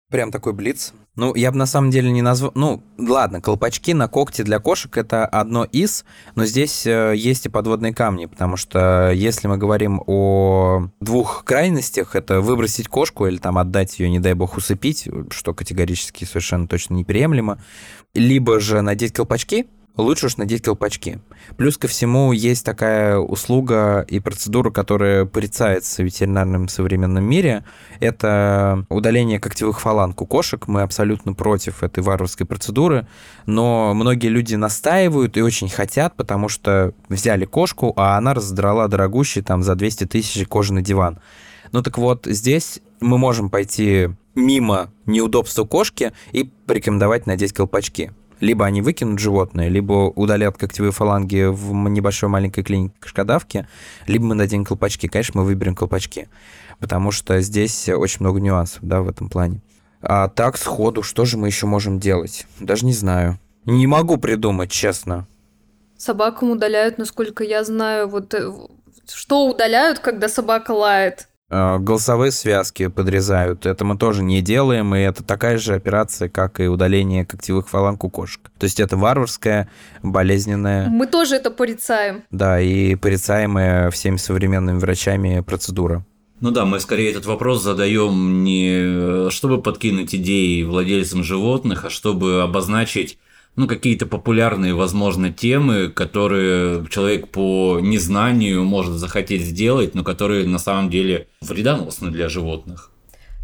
Прям такой блиц. Ну, я бы на самом деле не назвал... Ну, ладно, колпачки на когти для кошек — это одно из, но здесь э, есть и подводные камни, потому что если мы говорим о двух крайностях, это выбросить кошку или там отдать ее, не дай бог, усыпить, что категорически совершенно точно неприемлемо, либо же надеть колпачки, лучше уж надеть колпачки. Плюс ко всему есть такая услуга и процедура, которая порицается в ветеринарном современном мире. Это удаление когтевых фаланг у кошек. Мы абсолютно против этой варварской процедуры, но многие люди настаивают и очень хотят, потому что взяли кошку, а она раздрала дорогущий там за 200 тысяч кожаный диван. Ну так вот, здесь мы можем пойти мимо неудобства кошки и порекомендовать надеть колпачки. Либо они выкинут животное, либо удалят когтевые фаланги в небольшой маленькой клинике кашкадавки, либо мы наденем колпачки. Конечно, мы выберем колпачки, потому что здесь очень много нюансов да, в этом плане. А так, сходу, что же мы еще можем делать? Даже не знаю. Не могу придумать, честно. Собакам удаляют, насколько я знаю, вот э, что удаляют, когда собака лает? Э, голосовые связки подрезают. Это мы тоже не делаем, и это такая же операция, как и удаление когтевых фаланг у кошек. То есть это варварская, болезненная... Мы тоже это порицаем. Да, и порицаемая всеми современными врачами процедура. Ну да, мы скорее этот вопрос задаем не чтобы подкинуть идеи владельцам животных, а чтобы обозначить ну, какие-то популярные, возможно, темы, которые человек по незнанию может захотеть сделать, но которые на самом деле вредоносны для животных.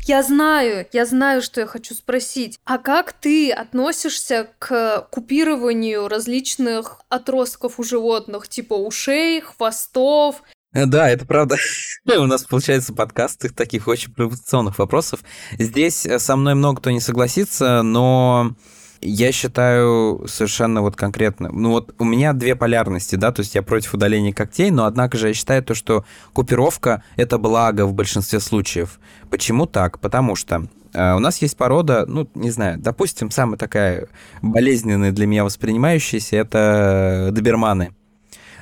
Я знаю, я знаю, что я хочу спросить. А как ты относишься к купированию различных отростков у животных, типа ушей, хвостов? Э, да, это правда. У нас получается подкаст таких очень провокационных вопросов. Здесь э, со мной много кто не согласится, но я считаю совершенно вот конкретно, ну вот у меня две полярности, да, то есть я против удаления когтей, но однако же я считаю то, что купировка — это благо в большинстве случаев. Почему так? Потому что э, у нас есть порода, ну, не знаю, допустим, самая такая болезненная для меня воспринимающаяся — это доберманы.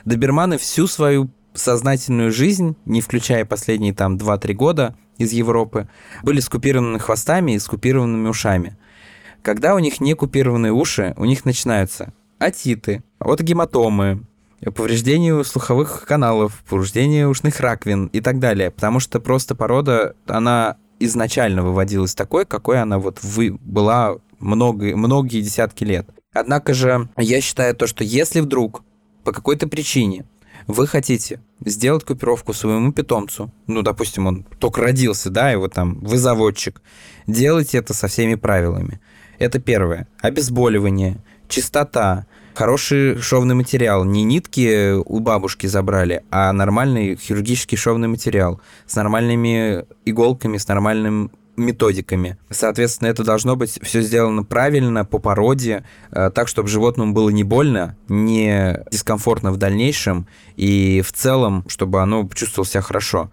Доберманы всю свою сознательную жизнь, не включая последние там 2-3 года из Европы, были скупированы хвостами и скупированными ушами. Когда у них не купированные уши, у них начинаются отиты, отогематомы, повреждение слуховых каналов, повреждение ушных раковин и так далее. Потому что просто порода, она изначально выводилась такой, какой она вот вы, была много, многие десятки лет. Однако же я считаю то, что если вдруг по какой-то причине вы хотите сделать купировку своему питомцу, ну, допустим, он только родился, да, его там, вы заводчик, делайте это со всеми правилами. Это первое. Обезболивание, чистота, хороший шовный материал. Не нитки у бабушки забрали, а нормальный хирургический шовный материал с нормальными иголками, с нормальным методиками. Соответственно, это должно быть все сделано правильно, по породе, э, так, чтобы животному было не больно, не дискомфортно в дальнейшем, и в целом, чтобы оно чувствовало себя хорошо.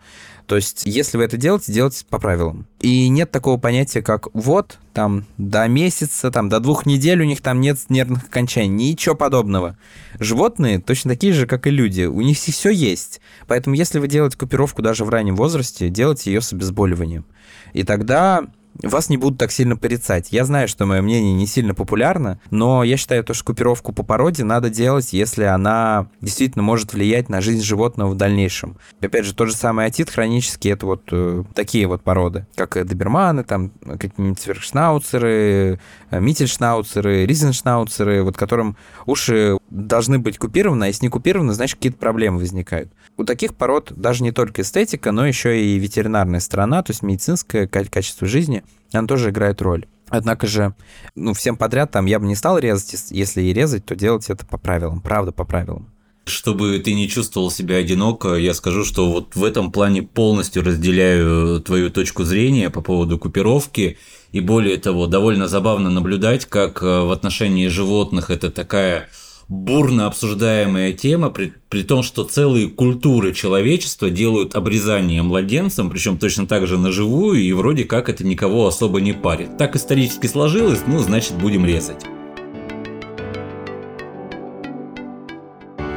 То есть, если вы это делаете, делайте по правилам. И нет такого понятия, как вот, там, до месяца, там, до двух недель у них там нет нервных окончаний. Ничего подобного. Животные точно такие же, как и люди. У них все есть. Поэтому, если вы делаете купировку даже в раннем возрасте, делайте ее с обезболиванием. И тогда вас не будут так сильно порицать. Я знаю, что мое мнение не сильно популярно, но я считаю, что купировку по породе надо делать, если она действительно может влиять на жизнь животного в дальнейшем. Опять же, тот же самый отит хронический, это вот э, такие вот породы, как доберманы, там какие-нибудь сверхшнауцеры, э, мительшнауцеры, ризеншнауцеры, вот которым уши должны быть купированы, а если не купированы, значит какие-то проблемы возникают. У таких пород даже не только эстетика, но еще и ветеринарная сторона, то есть медицинское качество жизни, она тоже играет роль. Однако же, ну, всем подряд там я бы не стал резать, если и резать, то делать это по правилам, правда по правилам. Чтобы ты не чувствовал себя одиноко, я скажу, что вот в этом плане полностью разделяю твою точку зрения по поводу купировки. И более того, довольно забавно наблюдать, как э, в отношении животных это такая бурно обсуждаемая тема, при, при том, что целые культуры человечества делают обрезание младенцам, причем точно так же наживую, и вроде как это никого особо не парит. Так исторически сложилось, ну, значит, будем резать.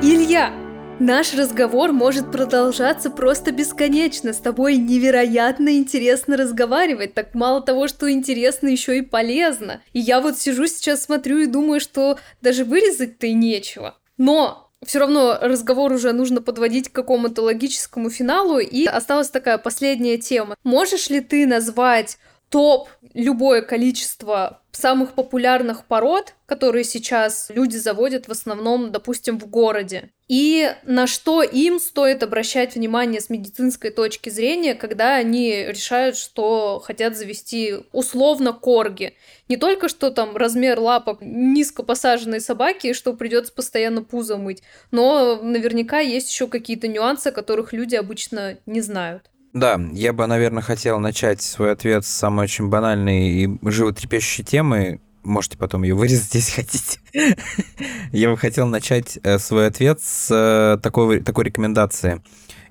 Илья, Наш разговор может продолжаться просто бесконечно. С тобой невероятно интересно разговаривать. Так мало того, что интересно, еще и полезно. И я вот сижу сейчас, смотрю и думаю, что даже вырезать-то и нечего. Но все равно разговор уже нужно подводить к какому-то логическому финалу, и осталась такая последняя тема. Можешь ли ты назвать топ любое количество самых популярных пород, которые сейчас люди заводят в основном, допустим, в городе. И на что им стоит обращать внимание с медицинской точки зрения, когда они решают, что хотят завести условно корги. Не только что там размер лапок низко посаженной собаки, что придется постоянно пузо мыть, но наверняка есть еще какие-то нюансы, которых люди обычно не знают. Да, я бы, наверное, хотел начать свой ответ с самой очень банальной и животрепещущей темы. Можете потом ее вырезать, если хотите. Я бы хотел начать э, свой ответ с э, такой, такой рекомендации.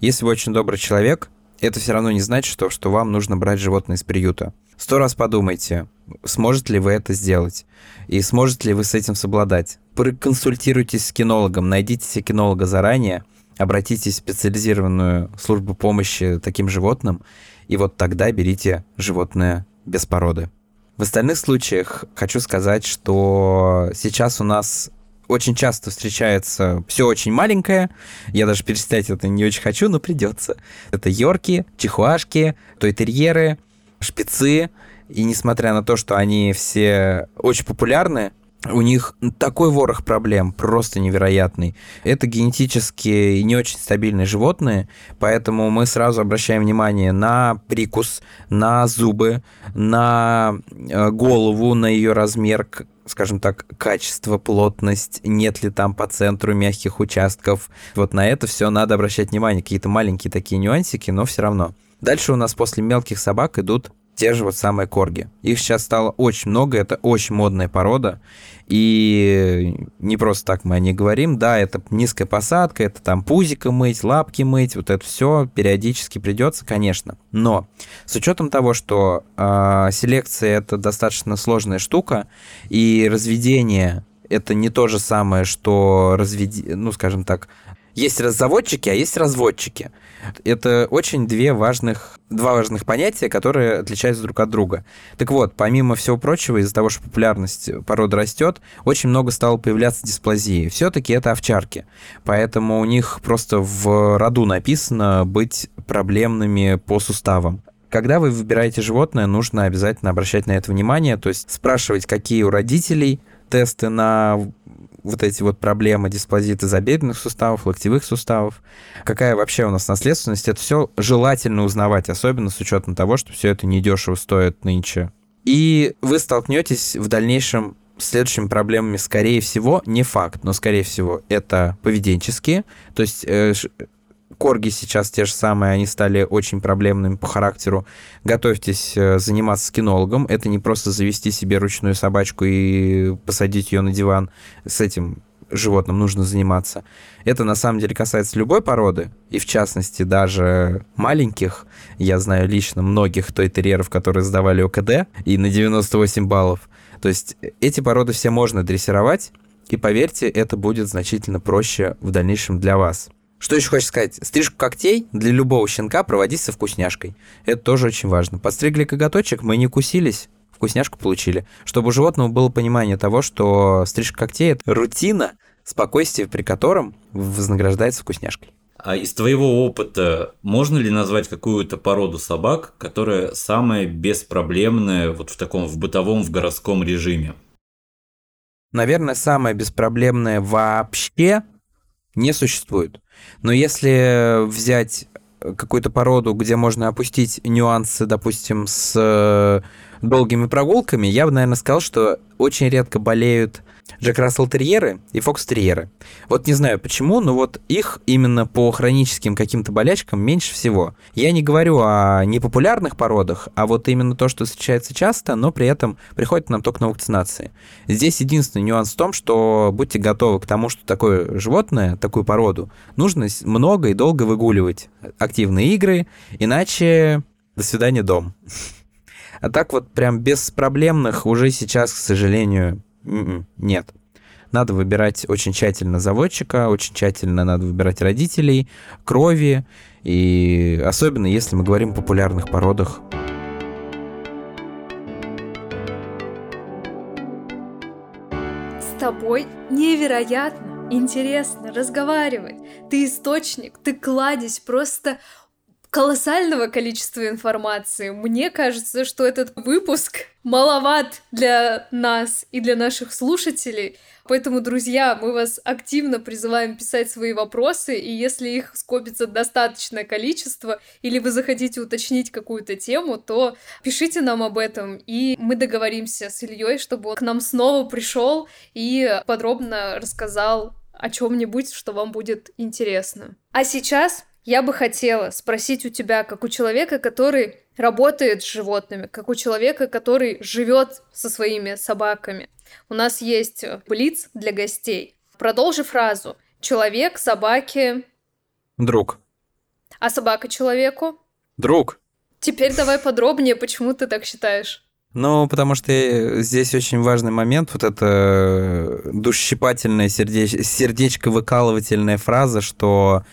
Если вы очень добрый человек, это все равно не значит, что, что вам нужно брать животное из приюта. Сто раз подумайте, сможете ли вы это сделать, и сможете ли вы с этим совладать. Проконсультируйтесь с кинологом, найдите себе кинолога заранее, обратитесь в специализированную службу помощи таким животным, и вот тогда берите животное без породы. В остальных случаях хочу сказать, что сейчас у нас очень часто встречается все очень маленькое. Я даже перечислять это не очень хочу, но придется. Это йорки, чихуашки, тойтерьеры, шпицы. И несмотря на то, что они все очень популярны, у них такой ворох проблем, просто невероятный. Это генетически не очень стабильные животные, поэтому мы сразу обращаем внимание на прикус, на зубы, на э, голову, на ее размер, скажем так, качество, плотность, нет ли там по центру мягких участков. Вот на это все надо обращать внимание. Какие-то маленькие такие нюансики, но все равно. Дальше у нас после мелких собак идут те же вот самые корги. Их сейчас стало очень много, это очень модная порода, и не просто так мы о ней говорим, да, это низкая посадка, это там пузико мыть, лапки мыть, вот это все периодически придется, конечно. Но с учетом того, что э, селекция это достаточно сложная штука, и разведение это не то же самое, что разведи, ну, скажем так, есть заводчики, а есть разводчики. Это очень две важных, два важных понятия, которые отличаются друг от друга. Так вот, помимо всего прочего, из-за того, что популярность породы растет, очень много стало появляться дисплазии. Все-таки это овчарки. Поэтому у них просто в роду написано быть проблемными по суставам. Когда вы выбираете животное, нужно обязательно обращать на это внимание, то есть спрашивать, какие у родителей тесты на вот эти вот проблемы дисплазии тазобедренных суставов, локтевых суставов, какая вообще у нас наследственность, это все желательно узнавать, особенно с учетом того, что все это недешево стоит нынче. И вы столкнетесь в дальнейшем следующими проблемами, скорее всего, не факт, но скорее всего, это поведенческие, то есть э, корги сейчас те же самые, они стали очень проблемными по характеру. Готовьтесь э, заниматься кинологом. Это не просто завести себе ручную собачку и посадить ее на диван. С этим животным нужно заниматься. Это на самом деле касается любой породы, и в частности даже маленьких. Я знаю лично многих той-терьеров, которые сдавали ОКД, и на 98 баллов. То есть эти породы все можно дрессировать, и поверьте, это будет значительно проще в дальнейшем для вас. Что еще хочешь сказать? Стрижку когтей для любого щенка проводить со вкусняшкой. Это тоже очень важно. Подстригли коготочек, мы не кусились, вкусняшку получили. Чтобы у животного было понимание того, что стрижка когтей – это рутина, спокойствие, при котором вознаграждается вкусняшкой. А из твоего опыта можно ли назвать какую-то породу собак, которая самая беспроблемная вот в таком в бытовом, в городском режиме? Наверное, самая беспроблемная вообще не существует. Но если взять какую-то породу, где можно опустить нюансы, допустим, с э, долгими прогулками, я бы, наверное, сказал, что очень редко болеют Джек Рассел терьеры и Фокс терьеры. Вот не знаю почему, но вот их именно по хроническим каким-то болячкам меньше всего. Я не говорю о непопулярных породах, а вот именно то, что встречается часто, но при этом приходит нам только на вакцинации. Здесь единственный нюанс в том, что будьте готовы к тому, что такое животное, такую породу, нужно много и долго выгуливать активные игры, иначе до свидания, дом. А так вот прям без проблемных уже сейчас, к сожалению, нет. Надо выбирать очень тщательно заводчика, очень тщательно надо выбирать родителей, крови, и особенно если мы говорим о популярных породах. С тобой невероятно интересно разговаривать. Ты источник, ты кладезь просто колоссального количества информации. Мне кажется, что этот выпуск маловат для нас и для наших слушателей. Поэтому, друзья, мы вас активно призываем писать свои вопросы, и если их скопится достаточное количество, или вы захотите уточнить какую-то тему, то пишите нам об этом, и мы договоримся с Ильей, чтобы он к нам снова пришел и подробно рассказал о чем-нибудь, что вам будет интересно. А сейчас я бы хотела спросить у тебя, как у человека, который работает с животными, как у человека, который живет со своими собаками. У нас есть блиц для гостей. Продолжи фразу. Человек, собаки... Друг. А собака человеку? Друг. Теперь давай подробнее, почему ты так считаешь. Ну, потому что здесь очень важный момент, вот эта душщипательная, сердеч... сердечко-выкалывательная фраза, что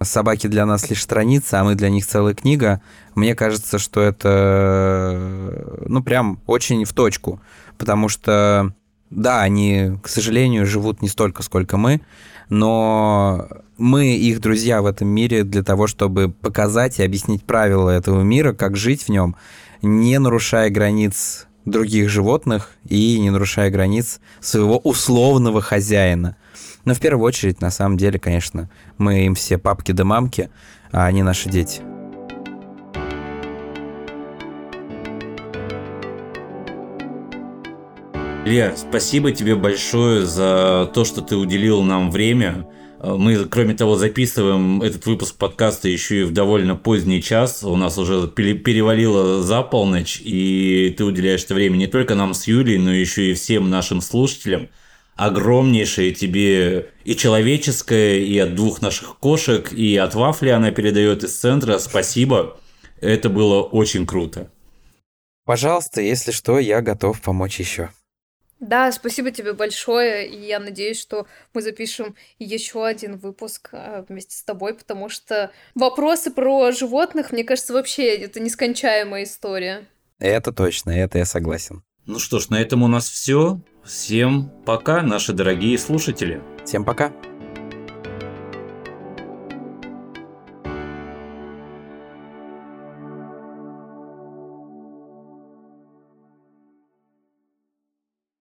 собаки для нас лишь страница, а мы для них целая книга, мне кажется, что это, ну, прям очень в точку, потому что, да, они, к сожалению, живут не столько, сколько мы, но мы их друзья в этом мире для того, чтобы показать и объяснить правила этого мира, как жить в нем, не нарушая границ других животных и не нарушая границ своего условного хозяина. Но в первую очередь, на самом деле, конечно, мы им все папки да мамки, а они наши дети. Илья, спасибо тебе большое за то, что ты уделил нам время. Мы, кроме того, записываем этот выпуск подкаста еще и в довольно поздний час. У нас уже перевалило за полночь, и ты уделяешь это время не только нам с Юлей, но еще и всем нашим слушателям. Огромнейшее тебе и человеческое, и от двух наших кошек, и от вафли она передает из центра. Спасибо. Это было очень круто. Пожалуйста, если что, я готов помочь еще. Да, спасибо тебе большое, и я надеюсь, что мы запишем еще один выпуск а, вместе с тобой, потому что вопросы про животных, мне кажется, вообще это нескончаемая история. Это точно, это я согласен. Ну что ж, на этом у нас все. Всем пока, наши дорогие слушатели. Всем пока.